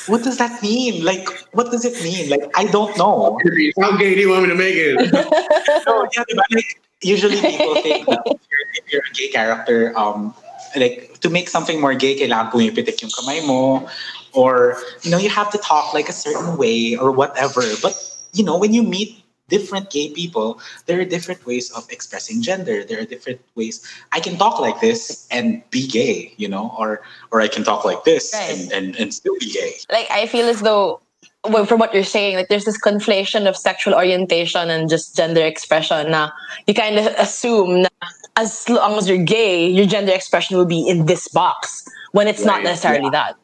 what does that mean like what does it mean like i don't know How gay do you want me to make it? [LAUGHS] so, yeah, diba? like usually people think that if you're, if you're a gay character um like to make something more gay kailangan pumipitik yung kamay mo or you know you have to talk like a certain way or whatever but you know when you meet different gay people there are different ways of expressing gender there are different ways i can talk like this and be gay you know or or i can talk like this Right. and, and and still be gay like I feel as though well, from what you're saying, like there's this conflation of sexual orientation and just gender expression. Now you kind of assume na as long as you're gay, your gender expression will be in this box when it's not Right, necessarily that.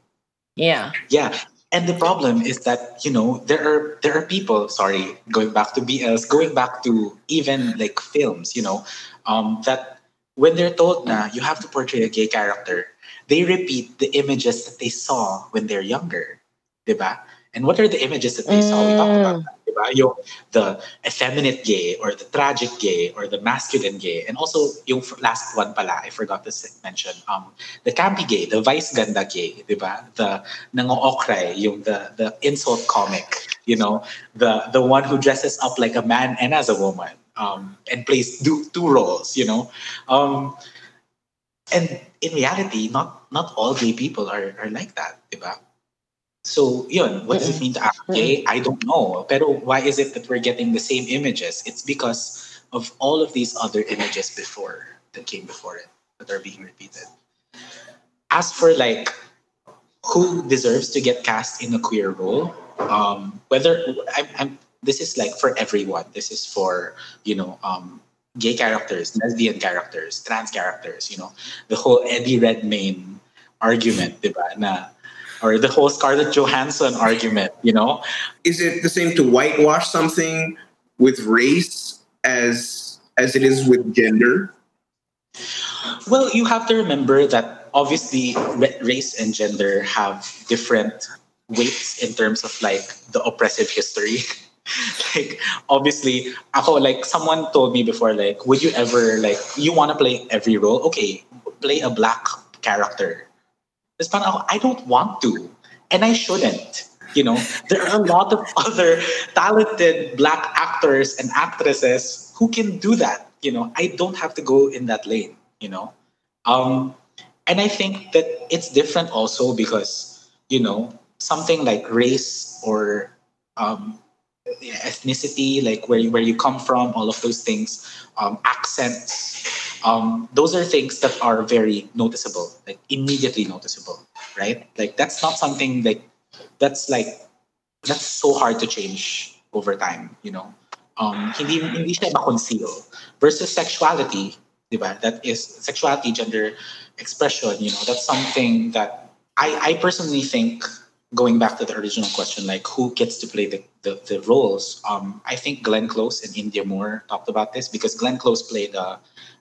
Yeah. Yeah. And the problem is that, you know, there are there are people, sorry, going back to BLs, going back to even like films, you know, um, that when they're told na you have to portray a gay character, they repeat the images that they saw when they're younger. Diba? And what are the images that they saw? We talked about that, diba? Yung the effeminate gay or the tragic gay or the masculine gay. And also yung last one pala, I forgot to mention, um, the campy gay, the vice ganda gay, diba? The nango-okray, yung the, the insult comic, you know, the, the one who dresses up like a man and as a woman um, and plays do, two roles, you know. Um, and in reality, not not all gay people are, are like that, diba? So, yun, what does it mean to act gay? I don't know. Pero why is it that we're getting the same images? It's because of all of these other images before that came before it that are being repeated. As for like who deserves to get cast in a queer role, um, whether I'm, I'm this is like for everyone. This is for you know um, gay characters, lesbian characters, trans characters. You know the whole Eddie Redmayne argument, diba? Na, or the whole Scarlett Johansson argument. You know, Is it the same to whitewash something with race as as it is with gender? Well, you have to remember that obviously race and gender have different weights in terms of like the oppressive history. [LAUGHS] like obviously, ako like someone told me before like, would you ever like you want to play every role? Okay, play a black character. Parang ako, I don't want to, and I shouldn't. You know, there are a lot of [LAUGHS] other talented black actors and actresses who can do that. You know, I don't have to go in that lane. You know, um, and I think that it's different also because you know something like race or um, ethnicity, like where you, where you come from, all of those things, um, accents. Um, those are things that are very noticeable, like immediately noticeable, right? Like that's not something like that's like that's so hard to change over time, you know. Um, hindi hindi siya ma-conceal versus sexuality, di ba? That is sexuality, gender expression. You know, that's something that I I personally think going back to the original question, like who gets to play the, the, the roles, um, I think Glenn Close and Indya Moore talked about this because Glenn Close played a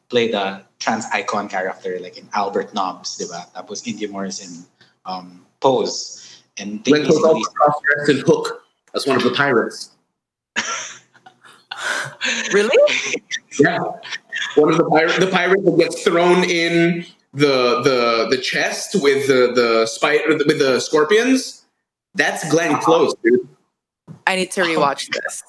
played the trans icon character like in Albert Nobbs, diba? Tapos Indya Moore is in um, Pose. And they Glenn Close basically, also cross-dressed in Hook as one of the pirates. [LAUGHS] Really? Yeah, one of the pirate, the pirate that gets thrown in the the the chest with the the spider with the scorpions. That's Glenn Close, dude. I need to rewatch this.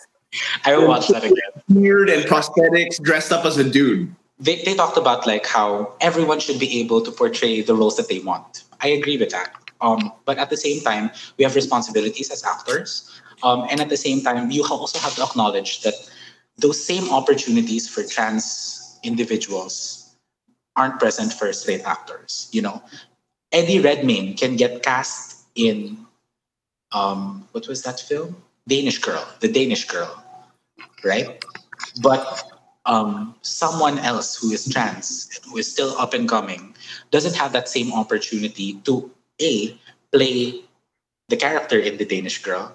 I will watch that again. Beard and prosthetics, dressed up as a dude. They, they talked about like how everyone should be able to portray the roles that they want. I agree with that. Um, but at the same time, we have responsibilities as actors. Um, and at the same time, you also have to acknowledge that those same opportunities for trans individuals aren't present for straight actors. You know, Eddie Redmayne can get cast in um, what was that film? Danish Girl, the Danish Girl, right? But um, someone else who is trans, who is still up and coming, doesn't have that same opportunity to a play the character in the Danish Girl,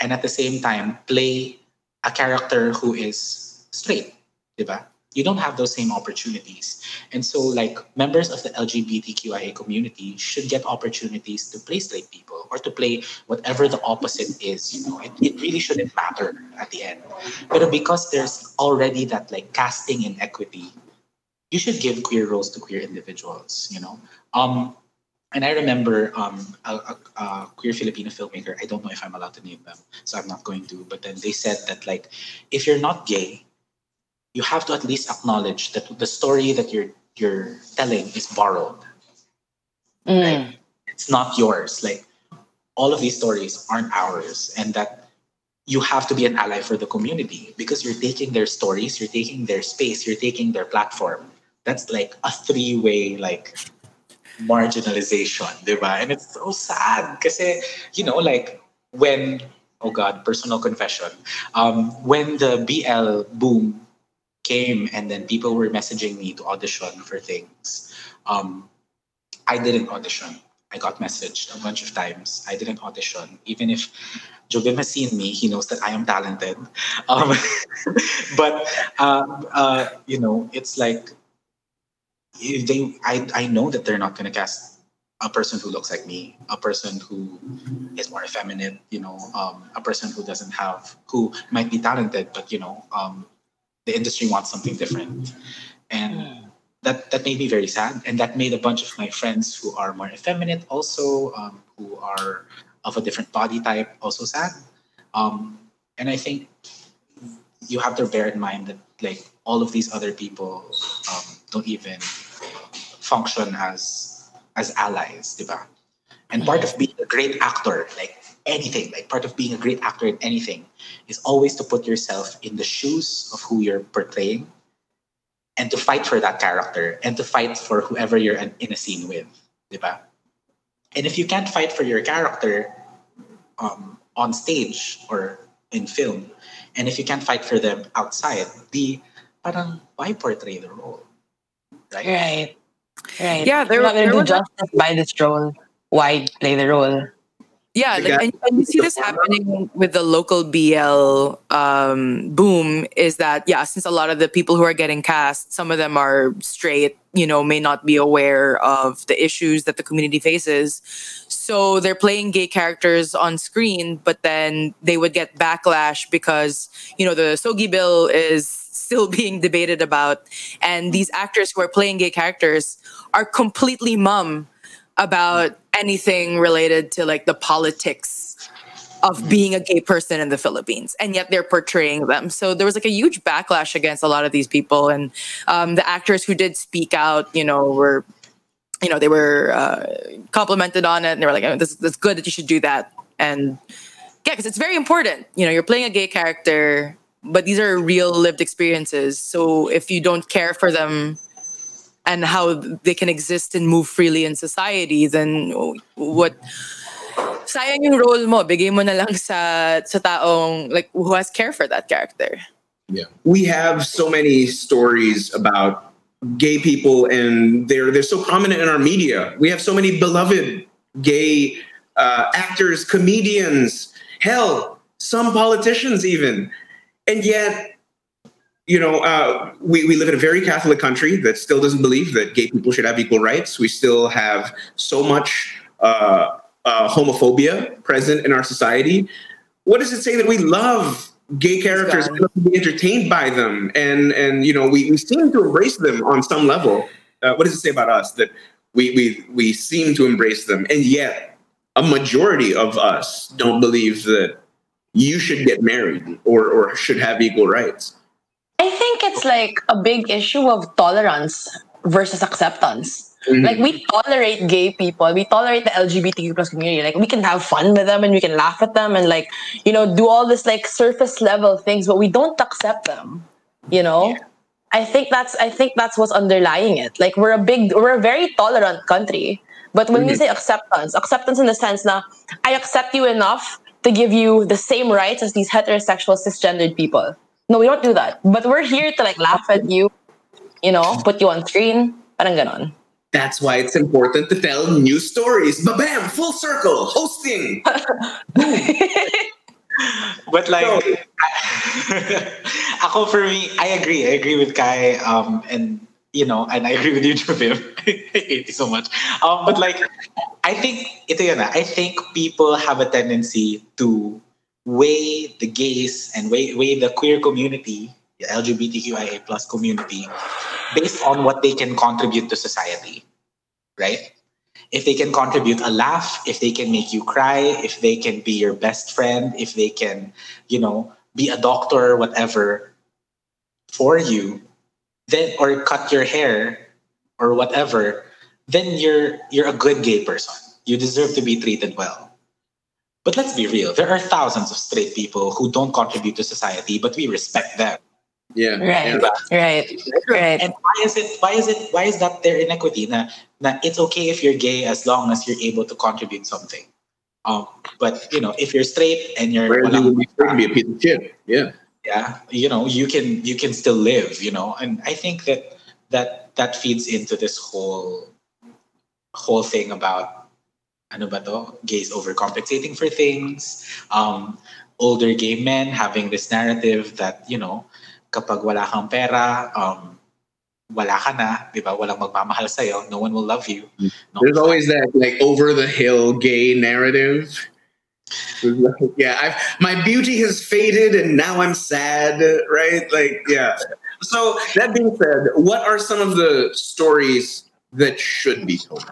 and at the same time play a character who is straight, diba? You don't have those same opportunities. And so like members of the LGBTQIA community should get opportunities to play straight people or to play whatever the opposite is, you know. It, it really shouldn't matter at the end. But because there's already that like casting inequity, you should give queer roles to queer individuals, you know. Um, and I remember um, a, a, a, queer Filipino filmmaker. I don't know if I'm allowed to name them, so I'm not going to. But then they said that like, if you're not gay, you have to at least acknowledge that the story that you're you're telling is borrowed. Mm. Right? It's not yours. Like all of these stories aren't ours, and that you have to be an ally for the community because you're taking their stories, you're taking their space, you're taking their platform. That's like a three-way like marginalization, diba? And it's so sad because you know like when oh god, personal confession. Um, when the BL boom came and then people were messaging me to audition for things. Um, I didn't audition. I got messaged a bunch of times. I didn't audition. Even if Jovim has seen me, he knows that I am talented. [LAUGHS] Um, but, uh, uh, you know, it's like, they, I, I know that they're not going to cast a person who looks like me, a person who is more effeminate, you know, um, a person who doesn't have, who might be talented, but, you know, um, the industry wants something different. And that, that made me very sad. And that made a bunch of my friends who are more effeminate also, um, who are of a different body type also sad. Um, and I think you have to bear in mind that like all of these other people um, don't even function as as allies, diba? And part of being a great actor, like anything, like part of being a great actor in anything, is always to put yourself in the shoes of who you're portraying and to fight for that character and to fight for whoever you're in a scene with, diba? And if you can't fight for your character um, on stage or in film, and if you can't fight for them outside, the parang why portray the role, right? Right. Right. Yeah, there- You're not gonna do was a- justice by this role. Why play the role? Yeah, like, and, and you see this happening with the local BL um, boom. Is that yeah? Since a lot of the people who are getting cast, some of them are straight, you know, may not be aware of the issues that the community faces. So they're playing gay characters on screen, but then they would get backlash because you know the SOGIE bill is still [LAUGHS] being debated about, and these actors who are playing gay characters are completely mum about anything related to like the politics of being a gay person in the Philippines, and yet they're portraying them. So there was like a huge backlash against a lot of these people, and um, the actors who did speak out, you know, were, you know, they were uh, complimented on it, and they were like, oh, "This that's good that you should do that." And yeah, because it's very important. You know, you're playing a gay character, but these are real lived experiences. So if you don't care for them and how they can exist and move freely in society, then what sayang yung role mo, bigay mo na lang sa sa taong like who has care for that character. Yeah. We have so many stories about gay people and they're they're so prominent in our media. We have so many beloved gay uh, actors, comedians, hell, some politicians even. And yet you know, uh, we, we live in a very Catholic country that still doesn't believe that gay people should have equal rights. We still have so much uh, uh, homophobia present in our society. What does it say that we love gay characters and love to be entertained by them? And, and you know, we, we seem to embrace them on some level. Uh, what does it say about us that we, we, we seem to embrace them? And yet, a majority of us don't believe that you should get married or, or should have equal rights. I think it's like a big issue of tolerance versus acceptance. Mhm. Like we tolerate gay people, we tolerate the LGBTQ plus community. Like we can have fun with them and we can laugh at them and like you know do all this like surface level things, but we don't accept them. You know, I think that's I think that's what's underlying it. Like we're a big, we're a very tolerant country, but when we Mhm. say acceptance, acceptance in the sense that I accept you enough to give you the same rights as these heterosexual cisgendered people. No, we don't do that. But we're here to like laugh at you, you know, put you on screen, parang ganon. That's why it's important to tell new stories. Bam! Full circle. Hosting. [LAUGHS] But like, [LAUGHS] ako for me, I agree. I agree with Kai. Um, and you know, and I agree with you, [LAUGHS] Jovim. I hate you so much. Um, but like, I think ito yun na. I think people have a tendency to weigh the gays and weigh, weigh the queer community, the LGBTQIA plus community, based on what they can contribute to society, right? If they can contribute a laugh, if they can make you cry, if they can be your best friend, if they can, you know, be a doctor, whatever, for you, then or cut your hair or whatever, then you're you're a good gay person. You deserve to be treated well. But let's be real. There are thousands of straight people who don't contribute to society, but we respect them. Yeah. Right, yeah. right, right. And why is it? Why is it? Why is that their inequity? Na, na it's okay if you're gay as long as you're able to contribute something. Um, but you know, if you're straight and you're Where you walang- would be be a piece of shit. Yeah. yeah, you know, you can you can still live. You know, and I think that that that feeds into this whole whole thing about ano ba to? Gays overcompensating for things. Um, older gay men having this narrative that you know, kapag wala kang pera, um, wala ka na, di ba? Walang magmamahal sa'yo. No one will love you. No There's always that like over the hill gay narrative. [LAUGHS] Yeah, I've, my beauty has faded and now I'm sad, right? Like, yeah. So that being said, what are some of the stories that should be told?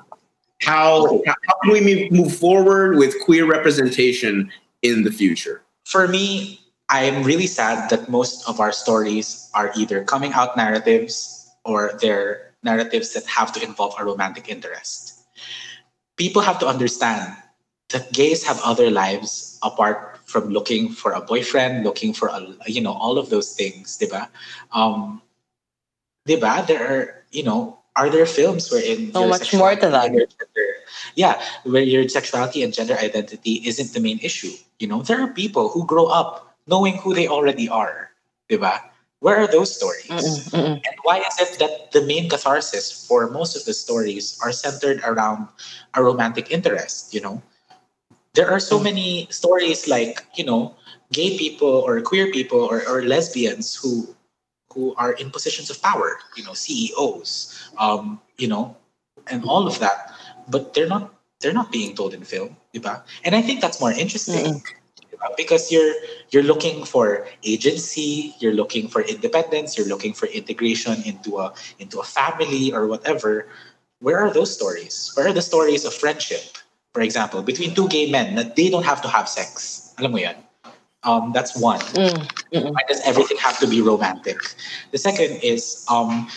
How how can we move- forward with queer representation in the future? for me, I'm really sad that most of our stories are either coming out narratives or they're narratives that have to involve a romantic interest. People have to understand that gays have other lives apart from looking for a boyfriend, looking for a you know all of those things, diba? Um, diba? There are you know are there films wherein So your much more to that. gender, yeah, where your sexuality and gender identity isn't the main issue. You know, there are people who grow up knowing who they already are, diba? Where are those stories? Mm-mm, mm-mm. And why is it that the main catharsis for most of the stories are centered around a romantic interest? You know, there are so mm. many stories like you know, gay people or queer people or, or lesbians who who are in positions of power. You know, CEOs, um, you know, and all of that. But they're not they're not being told in film, diba? And I think that's more interesting. diba? Because you're you're looking for agency, you're looking for independence, you're looking for integration into a into a family or whatever. Where are those stories? Where are the stories of friendship, for example, between two gay men that they don't have to have sex? Alam mo yan? Um, that's one. Mm. Why does everything have to be romantic? The second is um,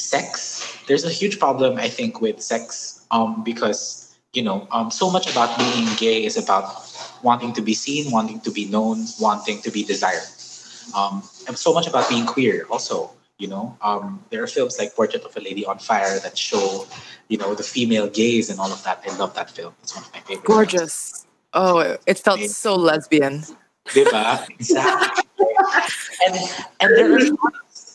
sex. There's a huge problem, I think, with sex um, because you know um, so much about being gay is about wanting to be seen, wanting to be known, wanting to be desired. Um, and so much about being queer also. You know, um, there are films like Portrait of a Lady on Fire that show, you know, the female gaze and all of that. I love that film. It's one of my favorite. films. Gorgeous. Oh, it felt so lesbian. Diba? [LAUGHS] Exactly. and and there are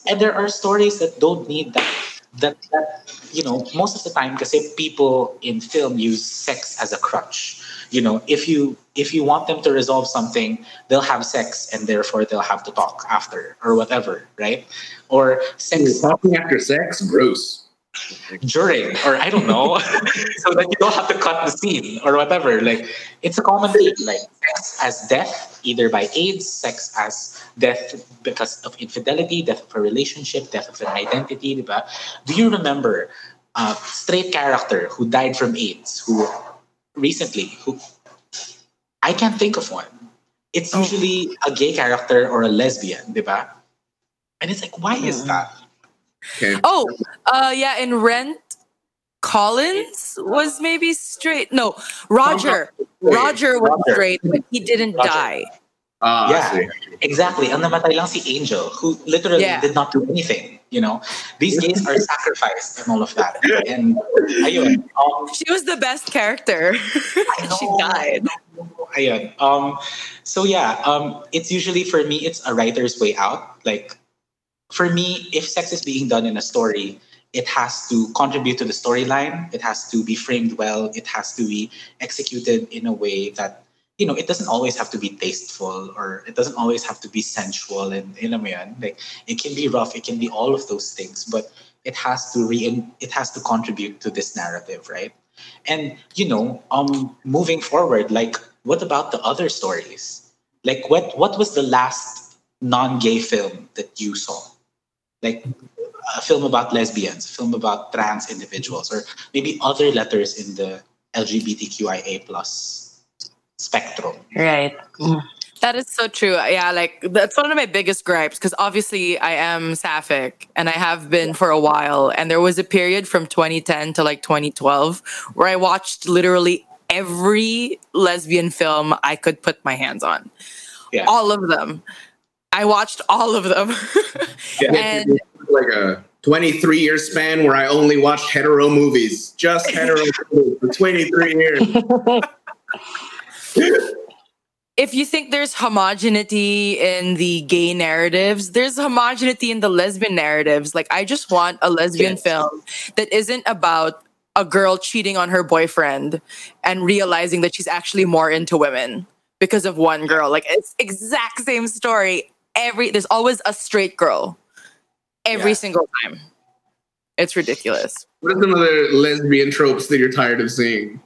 and there are stories that don't need that. That that you know, most of the time, because people in film use sex as a crutch. You know, if you if you want them to resolve something, they'll have sex, and therefore they'll have to talk after or whatever, right? Or sex Talking after sex, gross. During or I don't know, [LAUGHS] so that you don't have to cut the scene or whatever. Like it's a common thing, like sex as death, either by AIDS, sex as death because of infidelity, death of a relationship, death of an identity. Diba? Do you remember a straight character who died from AIDS, who recently, who I can't think of one. It's oh. usually a gay character or a lesbian, diba? And it's like, why is that? Okay. Oh, uh, yeah. In Rent, Collins was maybe straight. No, Roger. Roger was Roger. straight, but he didn't Roger. die. Ah, Yeah. Exactly. Ang namatay lang si Angel, who literally Yeah. did not do anything. You know, these gays are [LAUGHS] sacrificed and all of that. And ayun, um, She was the best character. [LAUGHS] she died. ayun. Um, so yeah, um, it's usually for me, it's a writer's way out. Like for me, if sex is being done in a story, it has to contribute to the storyline. It has to be framed well. It has to be executed in a way that you know it doesn't always have to be tasteful or it doesn't always have to be sensual and you know like it can be rough. It can be all of those things, but it has to re it has to contribute to this narrative, right? And you know, um, moving forward, like what about the other stories? Like what what was the last non-gay film that you saw? Like a film about lesbians, a film about trans individuals, or maybe other letters in the LGBTQIA plus spectrum. Right. Mm. That is so true. Yeah, like that's one of my biggest gripes because obviously I am sapphic and I have been for a while. And there was a period from 2010 to like 2012 where I watched literally every lesbian film I could put my hands on. Yeah. All of them. I watched all of them. [LAUGHS] and like a 23 year span where I only watched hetero movies, just hetero [LAUGHS] movies for 23 years. if you think there's homogeneity in the gay narratives, there's homogeneity in the lesbian narratives. Like, I just want a lesbian Yes. film that isn't about a girl cheating on her boyfriend and realizing that she's actually more into women because of one girl. Like, it's exact same story. Every there's always a straight girl every Yeah. single time. It's ridiculous. What are some other lesbian tropes that you're tired of seeing?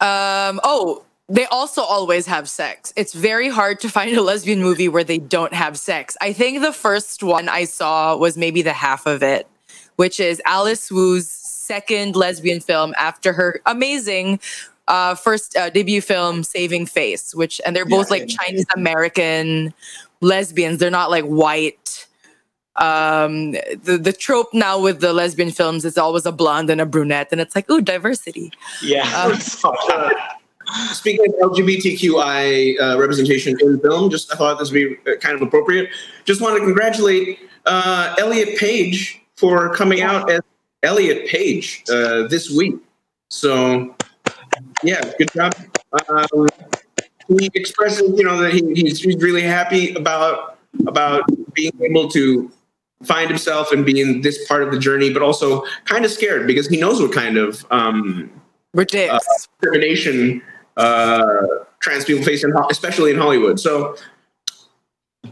Um, oh, they also always have sex. It's very hard to find a lesbian movie where they don't have sex. I think the first one I saw was maybe the half of it, which is Alice Wu's second lesbian film after her amazing uh, first uh, debut film, Saving Face, which, and they're both Yeah. like Chinese American lesbians. They're not like white. Um, the, the trope now with the lesbian films is always a blonde and a brunette, and it's like, ooh, diversity. Yeah. Um, [LAUGHS] Speaking of LGBTQI uh, representation in film, just I thought this would be uh, kind of appropriate. Just want to congratulate uh, Elliot Page for coming out as Elliot Page uh, this week. So, yeah, good job. Um, he expresses, you know, that he, he's, he's really happy about about being able to find himself and be in this part of the journey, but also kind of scared because he knows what kind of um, Ridiculous. discrimination uh, trans people face, in, especially in Hollywood. So,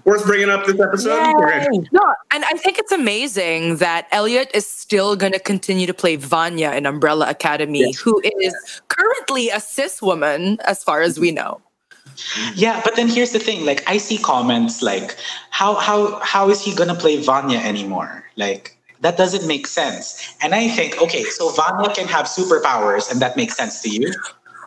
worth bringing up this episode. No, and I think it's amazing that Elliot is still going to continue to play Vanya in Umbrella Academy, Yes. who is currently a cis woman, as far as we know. Yeah, but then here's the thing. Like, I see comments like, "How how how is he gonna play Vanya anymore?" Like, that doesn't make sense. And I think, okay, so Vanya can have superpowers, and that makes sense to you.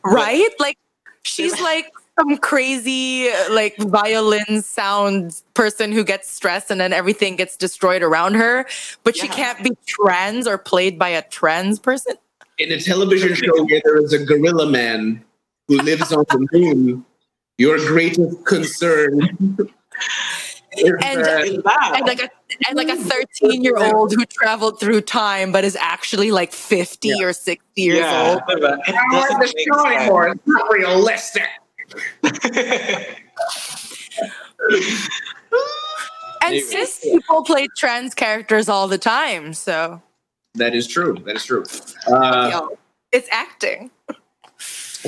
Right? Like, she's like some crazy, like, violin sound person who gets stressed and then everything gets destroyed around her, but she can't be trans or played by a trans person. In a television show where there is a gorilla man who lives on the moon, your greatest concern [LAUGHS] And- that Is that? and like a and like a 13 year old who traveled through time but is actually like 50 or 60 years yeah, old diba? I don't like the make show anymore. It's not realistic. and Maybe. cis people play trans characters all the time so That is true. That is true. Uh, it's acting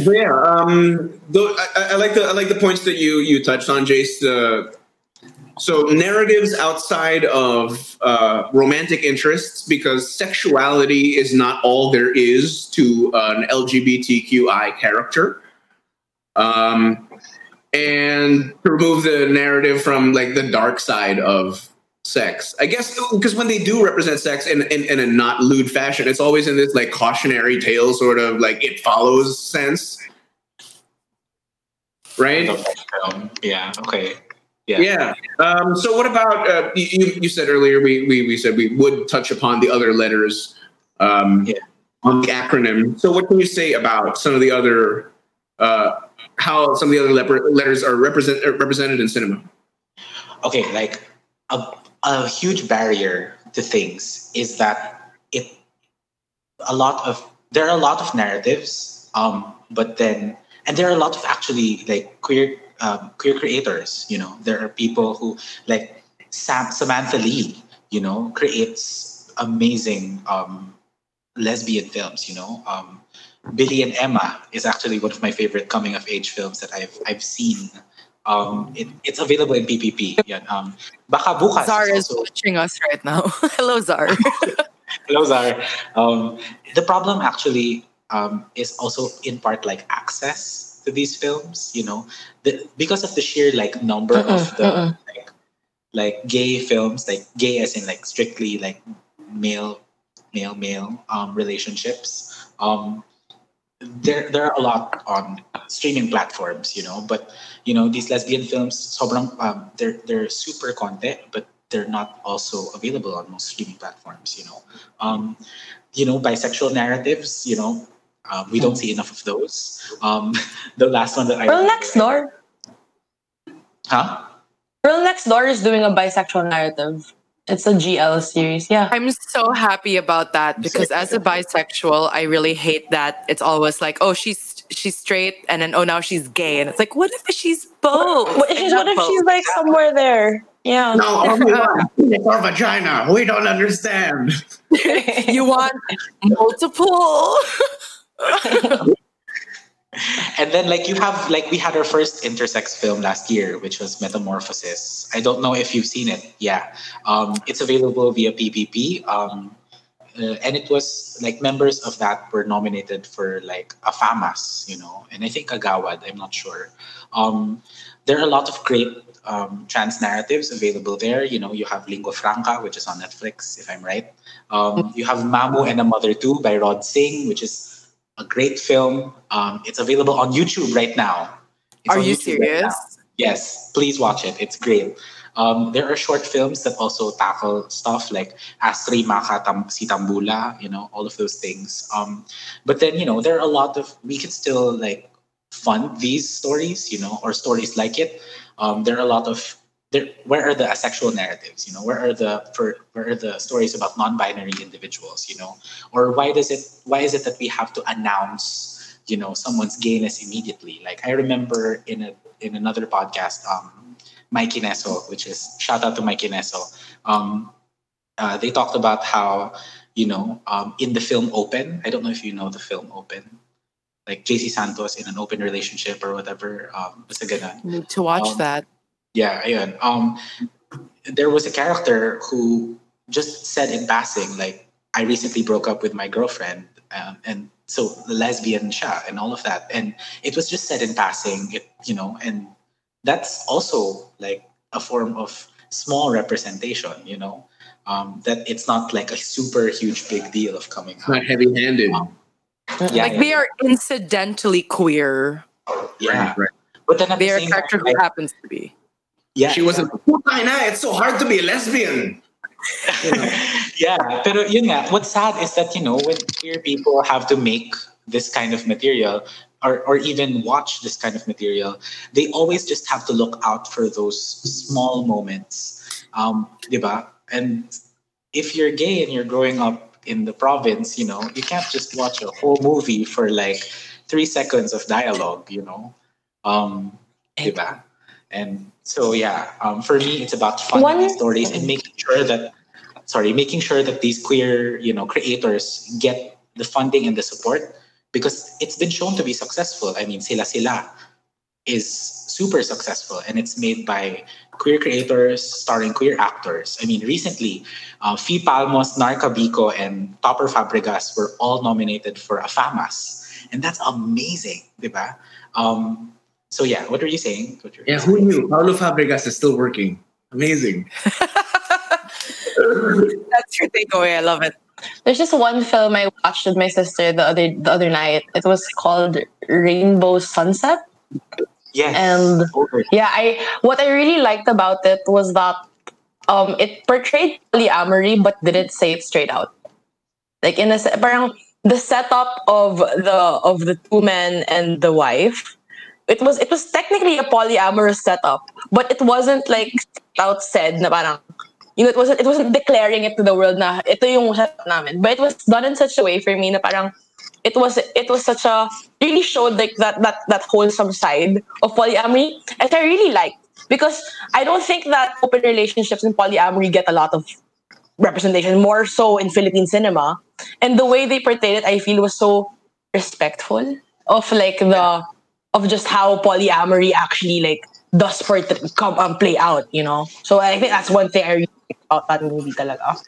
But yeah, um, though I, I- like the I like the points that you you touched on, Jace. So narratives outside of uh, romantic interests, because sexuality is not all there is to an LGBTQI character. Um, and to remove the narrative from like the dark side of sex. I guess because when they do represent sex in, in, in a not lewd fashion, it's always in this like cautionary tale sort of like it follows sense. Right? Yeah. Okay. Yeah. Yeah. Um, so what about uh, you, you said earlier we, we we said we would touch upon the other letters um, Yeah. on the acronym. So, what can you say about some of the other, uh, how some of the other letters are represent, represented in cinema? okay, like a, a huge barrier to things is that it a lot of there are a lot of narratives, um, but then and there are a lot of actually like queer um, queer creators. You know, there are people who like Sam, Samantha Lee. You know, creates amazing um, lesbian films. You know, um, Billie and Emma is actually one of my favorite coming of age films that I've I've seen. Um, it, it's available in PPP. Yan. Um, Baka Bukas Zar is also- watching us right now. [LAUGHS] Hello, Zar. [LAUGHS] Hello, Zar. Um, the problem actually um, is also in part like access to these films. You know, the, because of the sheer like number of Mm-mm, the mm-mm. like, like gay films, like gay as in like strictly like male, male, male um, relationships. Um, there, there are a lot on streaming platforms, you know, but you know these lesbian films, sobrang um, they're they're super content, but they're not also available on most streaming platforms, you know. Um, you know, bisexual narratives, you know, um, we don't see enough of those. Um, [LAUGHS] the last one that I Pearl Next Door. huh? Pearl Next Door is doing a bisexual narrative. It's a GL series. Yeah. I'm so happy about that because as a bisexual, I really hate that it's always like, oh, she's she's straight, and then oh, now she's gay, and it's like, what if she's both? What, And what if both. she's like somewhere there? Yeah. No, only one penis or vagina. We don't understand. [LAUGHS] you want multiple? [LAUGHS] And then like you have like we had our first intersex film last year, which was Metamorphosis. I don't know if you've seen it. Yeah, um, it's available via PPP. Um, uh, and it was like members of that were nominated for like a FAMAS, you know, and I think Agawad. I'm not sure. Um, there are a lot of great um, trans narratives available there. You know, you have Lingua Franca, which is on Netflix, if I'm right. Um, you have Mamu and a Mother Too by Rod Singh, which is a great film. Um, it's available on YouTube right now. It's Are you YouTube right serious? Yes, please watch it. It's great. Um, there are short films that also tackle stuff like Astri Maka Tam- Sitambula, you know, all of those things. Um, but then, you know, there are a lot of, we can still like fund these stories, you know, or stories like it. Um, there are a lot of, there, where are the asexual narratives, you know, where are the, for, where are the stories about non-binary individuals, you know, or why does it, why is it that we have to announce, you know, someone's gayness immediately? Like I remember in a, in another podcast, um, Mikey Neso, which is shout out to Mikey Neso. Um, uh, they talked about how, you know, um, in the film Open, I don't know if you know the film Open, like JC Santos in an open relationship or whatever. Um, basta ganun. Need to watch Um, that. Yeah, ayun. Um, there was a character who just said in passing, like, I recently broke up with my girlfriend, um, and so the lesbian siya and all of that. And it was just said in passing, it, you know, and that's also like a form of small representation, you know, um, that it's not like a super huge big deal of coming out. not heavy-handed. Yeah, like yeah, they are incidentally queer. yeah. Right, right. But then at They the are a same character time, who like, happens to be. Yeah, She wasn't. "Putay It's so hard to be a lesbian. [LAUGHS] yeah, pero yun nga, what's sad is that, you know, when queer people have to make this kind of material or, or even watch this kind of material, they always just have to look out for those small moments. Um, diba? And if you're gay and you're growing up in the province, you know, you can't just watch a whole movie for like three seconds of dialogue, you know? Um, diba? And so, yeah, um, for me, it's about funding One- these stories and making sure that, sorry, making sure that these queer, you know, creators get the funding and the support because it's been shown to be successful. I mean, Sila Sila is super successful and it's made by queer creators starring queer actors. I mean, recently, uh, Phi Palmos, Nar Cabico, and Topper Fabregas were all nominated for a FAMAS. And that's amazing, diba? Um, so yeah, what were you saying? What were you Yeah, saying? who knew? Paulo Fabregas is still working. Amazing. [LAUGHS] That's your takeaway. I love it. There's just one film I watched with my sister the other the other night. It was called Rainbow Sunset. Yes. And- Over. Yeah, I what I really liked about it was that um it portrayed polyamory but didn't say it straight out. Like in a parang the setup of the of the two men and the wife it was it was technically a polyamorous setup but it wasn't like out said na parang you know it wasn't it wasn't declaring it to the world na ito yung setup namin. But it was done in such a way for me na parang it was it was such a really showed like that that that wholesome side of polyamory and I really liked because I don't think that open relationships in polyamory get a lot of representation more so in Philippine cinema. And the way they portrayed it I feel was so respectful of like the of just how polyamory actually like does portray, come um, play out you know so I think that's one thing I really like about that movie talaga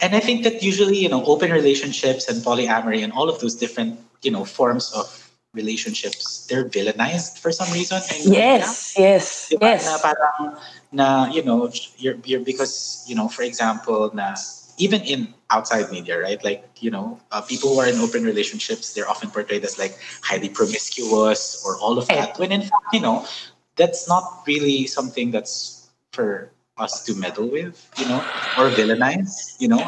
and I think that usually, you know, open relationships and polyamory and all of those different, you know, forms of relationships, they're villainized for some reason. And yes yes Diba? yes Na parang, na, you know, you're, you're, because, you know, for example, na even in outside media, right? Like, you know, uh, people who are in open relationships, they're often portrayed as like highly promiscuous or all of that. When in fact, you know, that's not really something that's for us to meddle with, you know, or villainize, you know.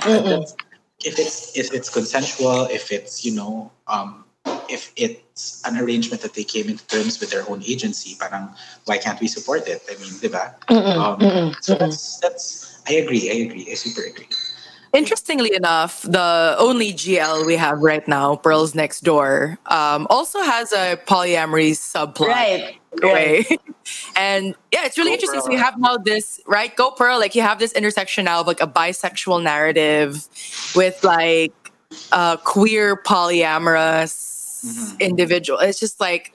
If it's if it's consensual, if it's you know, um, if it's an arrangement that they came into terms with their own agency, parang why can't we support it? I mean, diba? Um, mm-mm, so mm-mm. that's that's I agree, I agree, I super agree. Interestingly enough, the only GL we have right now, Pearls Next Door, um, also has a polyamory subplot. right right [LAUGHS] and yeah, it's really Go interesting. So Pearl. you have now this, right? Go Pearl, like you have this intersection now of like a bisexual narrative with like a queer polyamorous Mhm. individual. It's just like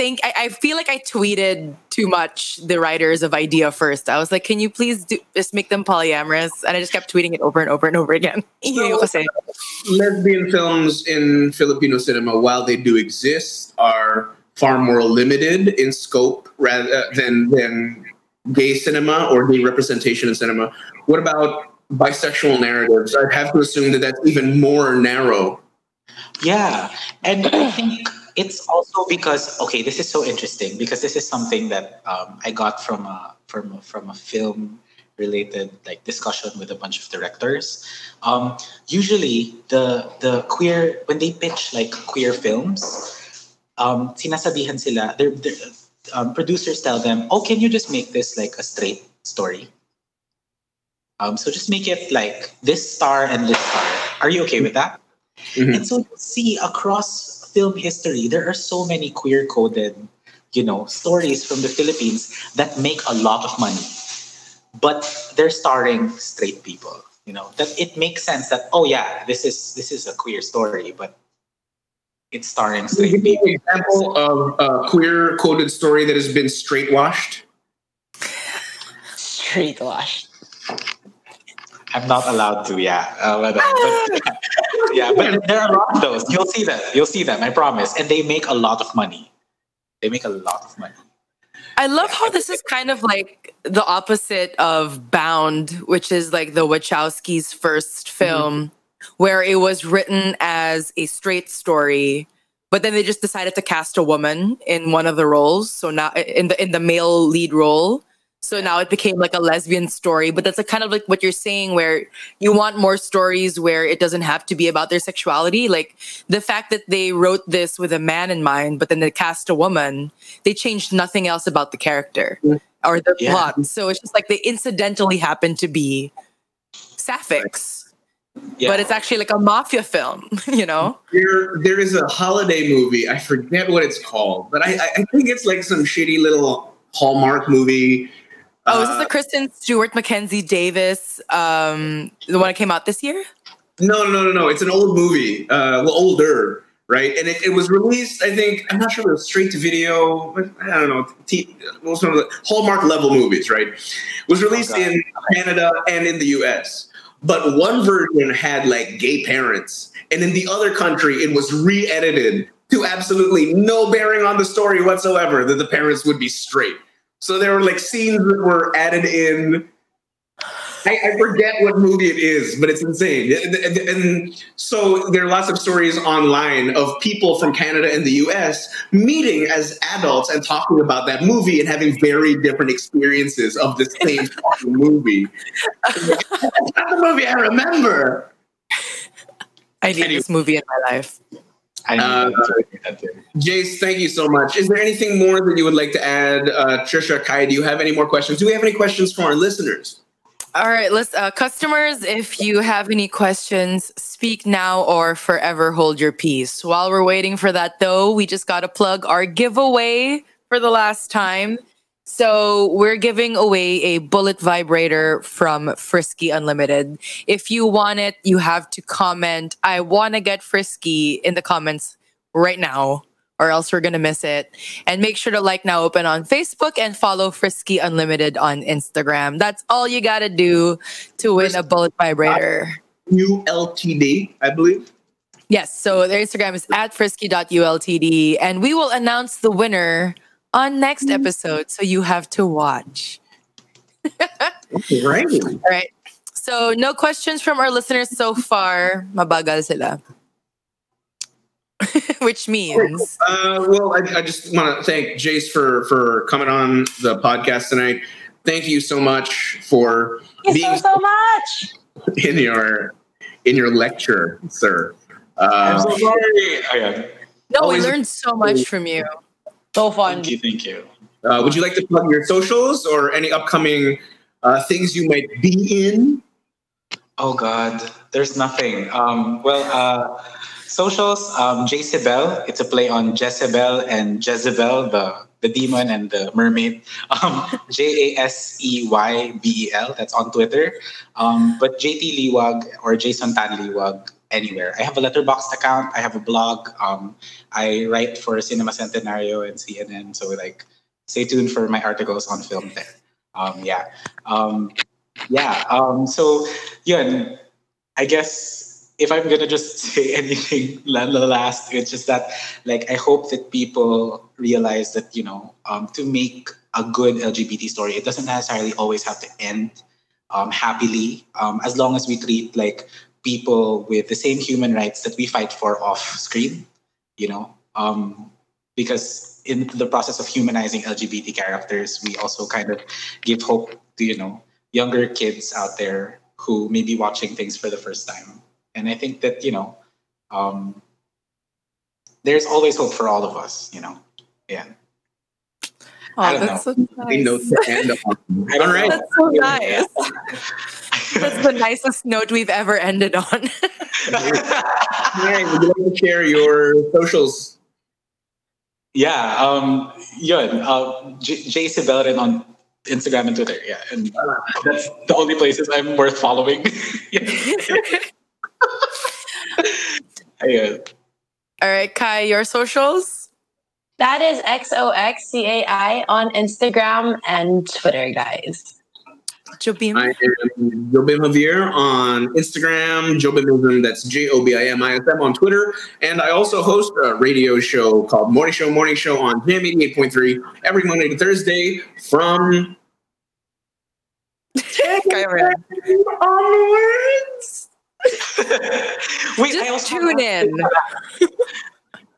think I, I feel like I tweeted too much the writers of Idea first. I was like, can you please do just make them polyamorous? And I just kept tweeting it over and over and over again. Yun yung kasi. lesbian films in Filipino cinema, while they do exist, are far more limited in scope rather uh, than than gay cinema or gay representation in cinema. What about bisexual narratives? I'd have to assume that that's even more narrow. Yeah, and I think it's also because okay, this is so interesting because this is something that um, I got from a from a, from a film related like discussion with a bunch of directors. Um, usually, the the queer when they pitch like queer films, um, sinasabihan sila. They're, um, producers tell them, "Oh, can you just make this like a straight story?" Um, so just make it like this star and this star. Are you okay with that? Mhm. And so you see across film history, there are so many queer coded, you know, stories from the Philippines that make a lot of money. But they're starring straight people. You know, that it makes sense that, oh yeah, this is this is a queer story, but it's starring Can you straight give people. an example of a queer coded story that has been straight washed? straight wash I'm not allowed to, yeah. Uh, but, but- [LAUGHS] yeah, but there are a lot of those. You'll see them. You'll see them, I promise. And they make a lot of money. They make a lot of money. I love how this is kind of like the opposite of Bound, which is like the Wachowskis' first film, where it was written as a straight story, but then they just decided to cast a woman in one of the roles. So now in the in the male lead role. So now it became like a lesbian story, but that's like kind of like what you're saying, where you want more stories where it doesn't have to be about their sexuality. Like the fact that they wrote this with a man in mind, but then they cast a woman, they changed nothing else about the character mm. or the Yeah. plot. So it's just like they incidentally happen to be sapphics, Yeah. but it's actually like a mafia film, [LAUGHS] you know? There, there is a holiday movie. I forget what it's called, but I I think it's like some shitty little Hallmark movie. Oh, is this Uh, the Kristen Stewart, Mackenzie Davis, um, the one that came out this year? No, no, no, no. It's an old movie. Uh, well, older, right? And it, it was released. I think I'm not sure if it was straight to video. but I don't know. T- what was one of the Hallmark level movies, right? Was released Okay. in Canada and in the U.S. But one version had like gay parents, and in the other country, it was re-edited to absolutely no bearing on the story whatsoever. That the parents would be straight. So there were like scenes that were added in I, I forget what movie it is, but it's insane. And, and- so there are lots of stories online of people from Canada and the US meeting as adults and talking about that movie and having very different experiences of the same [LAUGHS] movie. [LAUGHS] That's not the movie I remember. I need Anyway. this movie in my life. I Uh, know that too. Jace, thank you so much. Is there anything more that you would like to add? Uh, Trisha, Kai, do you have any more questions? Do we have any questions from our listeners? All right, let's uh, customers. If you have any questions, speak now or forever hold your peace. While we're waiting for that, though, we just got to plug our giveaway for the last time. So we're giving away a bullet vibrator from Frisky Unlimited. If you want it, you have to comment. I want to get Frisky in the comments right now, or else we're gonna miss it. And make sure to like now open on Facebook and follow Frisky Unlimited on Instagram. That's all you gotta do to win a bullet vibrator. ULTD, I believe. Yes, so their Instagram is at frisky.ultd, and we will announce the winner on next episode. So you have to watch. Right. [LAUGHS] All right. So no questions from our listeners so far. Mabagal sila. [LAUGHS] Which means Uh, well, I, I just want to thank Jace for for coming on the podcast tonight. Thank you so much for Thank you being so, so much. [LAUGHS] in your in your lecture, sir. I'm Uh, so sorry. Oh, yeah. no, we learned so much from you. So fun. Thank you. Thank you. uh, would you like to plug your socials or any upcoming uh, things you might be in? Oh God, there's nothing. Um, well, uh, socials. Um, Jaseybel. It's a play on Jezebel and Jezebel, the the demon and the mermaid. [LAUGHS] Um, J A S E Y B E L. That's on Twitter. Um, but JT Liwag or Jason Tan Liwag anywhere. I have a letterboxd account. I have a blog. Um, I write for Cinema Centenario and CNN. So like, stay tuned for my articles on film there. Um, yeah. Um, yeah. Um, so yun, I guess if I'm gonna just [LAUGHS] say anything [LAUGHS] la- last, it's just that like I hope that people realize that you know um, to make a good LGBT story, it doesn't necessarily always have to end um, happily. Um, as long as we treat like people with the same human rights that we fight for off screen, you know, um, because in the process of humanizing LGBT characters, we also kind of give hope to you know younger kids out there who may be watching things for the first time. And I think that, you know, um, there's always hope for all of us, you know. Yeah. I Oh, don't that's so A note nice. end [LAUGHS] on. I don't All right. know. That's so nice. [LAUGHS] That's the nicest note we've ever ended on. Hi, would you like to share your socials? yeah. Um, yun. Uh, J- Jay Sibelrin on Instagram and Twitter. Yeah. And that's the only places I'm worth following. [LAUGHS] yeah. [LAUGHS] Ayun. All right, Kai, your socials? That is XOXCAI on Instagram and Twitter, guys. Jobim. I am Jobim Javier on Instagram, Jobimism, that's J O B I M I S M on Twitter. And I also host a radio show called Morning Show Morning Show on Jam 88.3 every Monday to Thursday from Kai Ren. onwards. wait, I Just also tune in.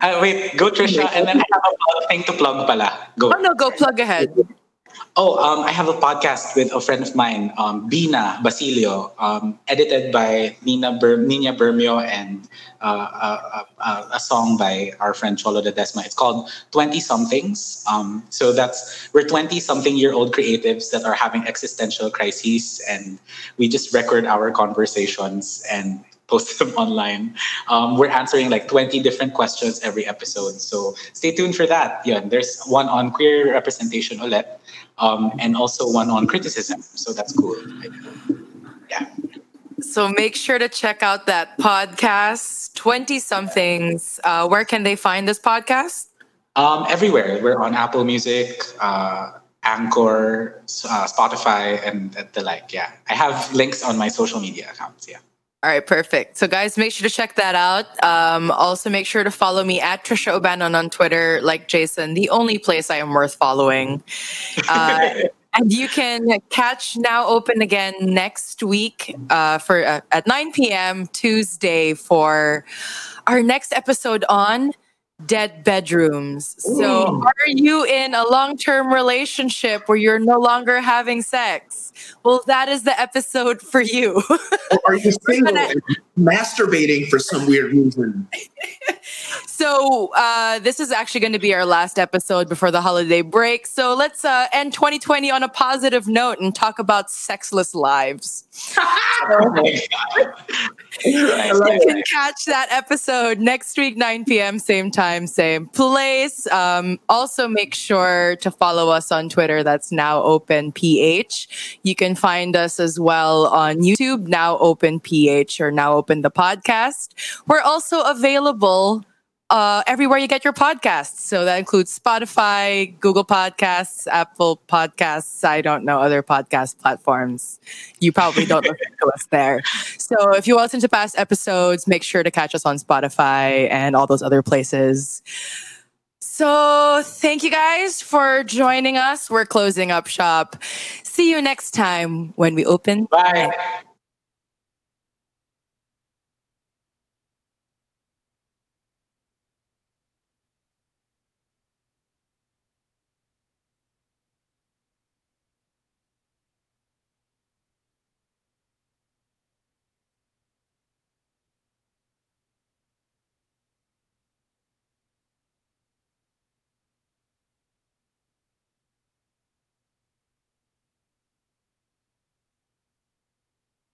Uh, wait, go Trisha, and then I have a plug, thing to plug pala. Go. Oh no, go plug ahead. Oh, um, I have a podcast with a friend of mine, um, Bina Basilio, um, edited by Nina Ber- Nina Bermio and uh, a, a, a song by our friend Cholo de Desma. It's called 20 Somethings. Um, so that's, we're 20 something year old creatives that are having existential crises and we just record our conversations and post [LAUGHS] them online. Um, we're answering like 20 different questions every episode. So stay tuned for that. Yeah, there's one on queer representation ulit um, and also one on criticism. So that's cool. Yeah. So make sure to check out that podcast, 20 somethings. Uh, where can they find this podcast? Um, everywhere. We're on Apple Music, uh, Anchor, uh, Spotify, and the like. Yeah. I have links on my social media accounts. Yeah. All right, perfect. So, guys, make sure to check that out. Um, also, make sure to follow me at Trisha O'Bannon on Twitter, like Jason, the only place I am worth following. Uh, [LAUGHS] and you can catch Now Open again next week uh, for uh, at 9 p.m. Tuesday for our next episode on dead bedrooms. So, are you in a long term relationship where you're no longer having sex? Well, that is the episode for you. Or are you [LAUGHS] single and masturbating for some weird reason? [LAUGHS] so, uh, this is actually going to be our last episode before the holiday break. So, let's uh, end 2020 on a positive note and talk about sexless lives. Oh my [LAUGHS] God. You can catch that episode next week, 9 p.m., same time, same place. Um, also, make sure to follow us on Twitter. That's now open PH. You can find us as well on YouTube, now open PH or now open the podcast. We're also available uh, everywhere you get your podcasts. So that includes Spotify, Google Podcasts, Apple Podcasts. I don't know other podcast platforms. You probably don't listen to us there. So if you listen to past episodes, make sure to catch us on Spotify and all those other places. So thank you guys for joining us. We're closing up shop. See you next time when we open. Bye.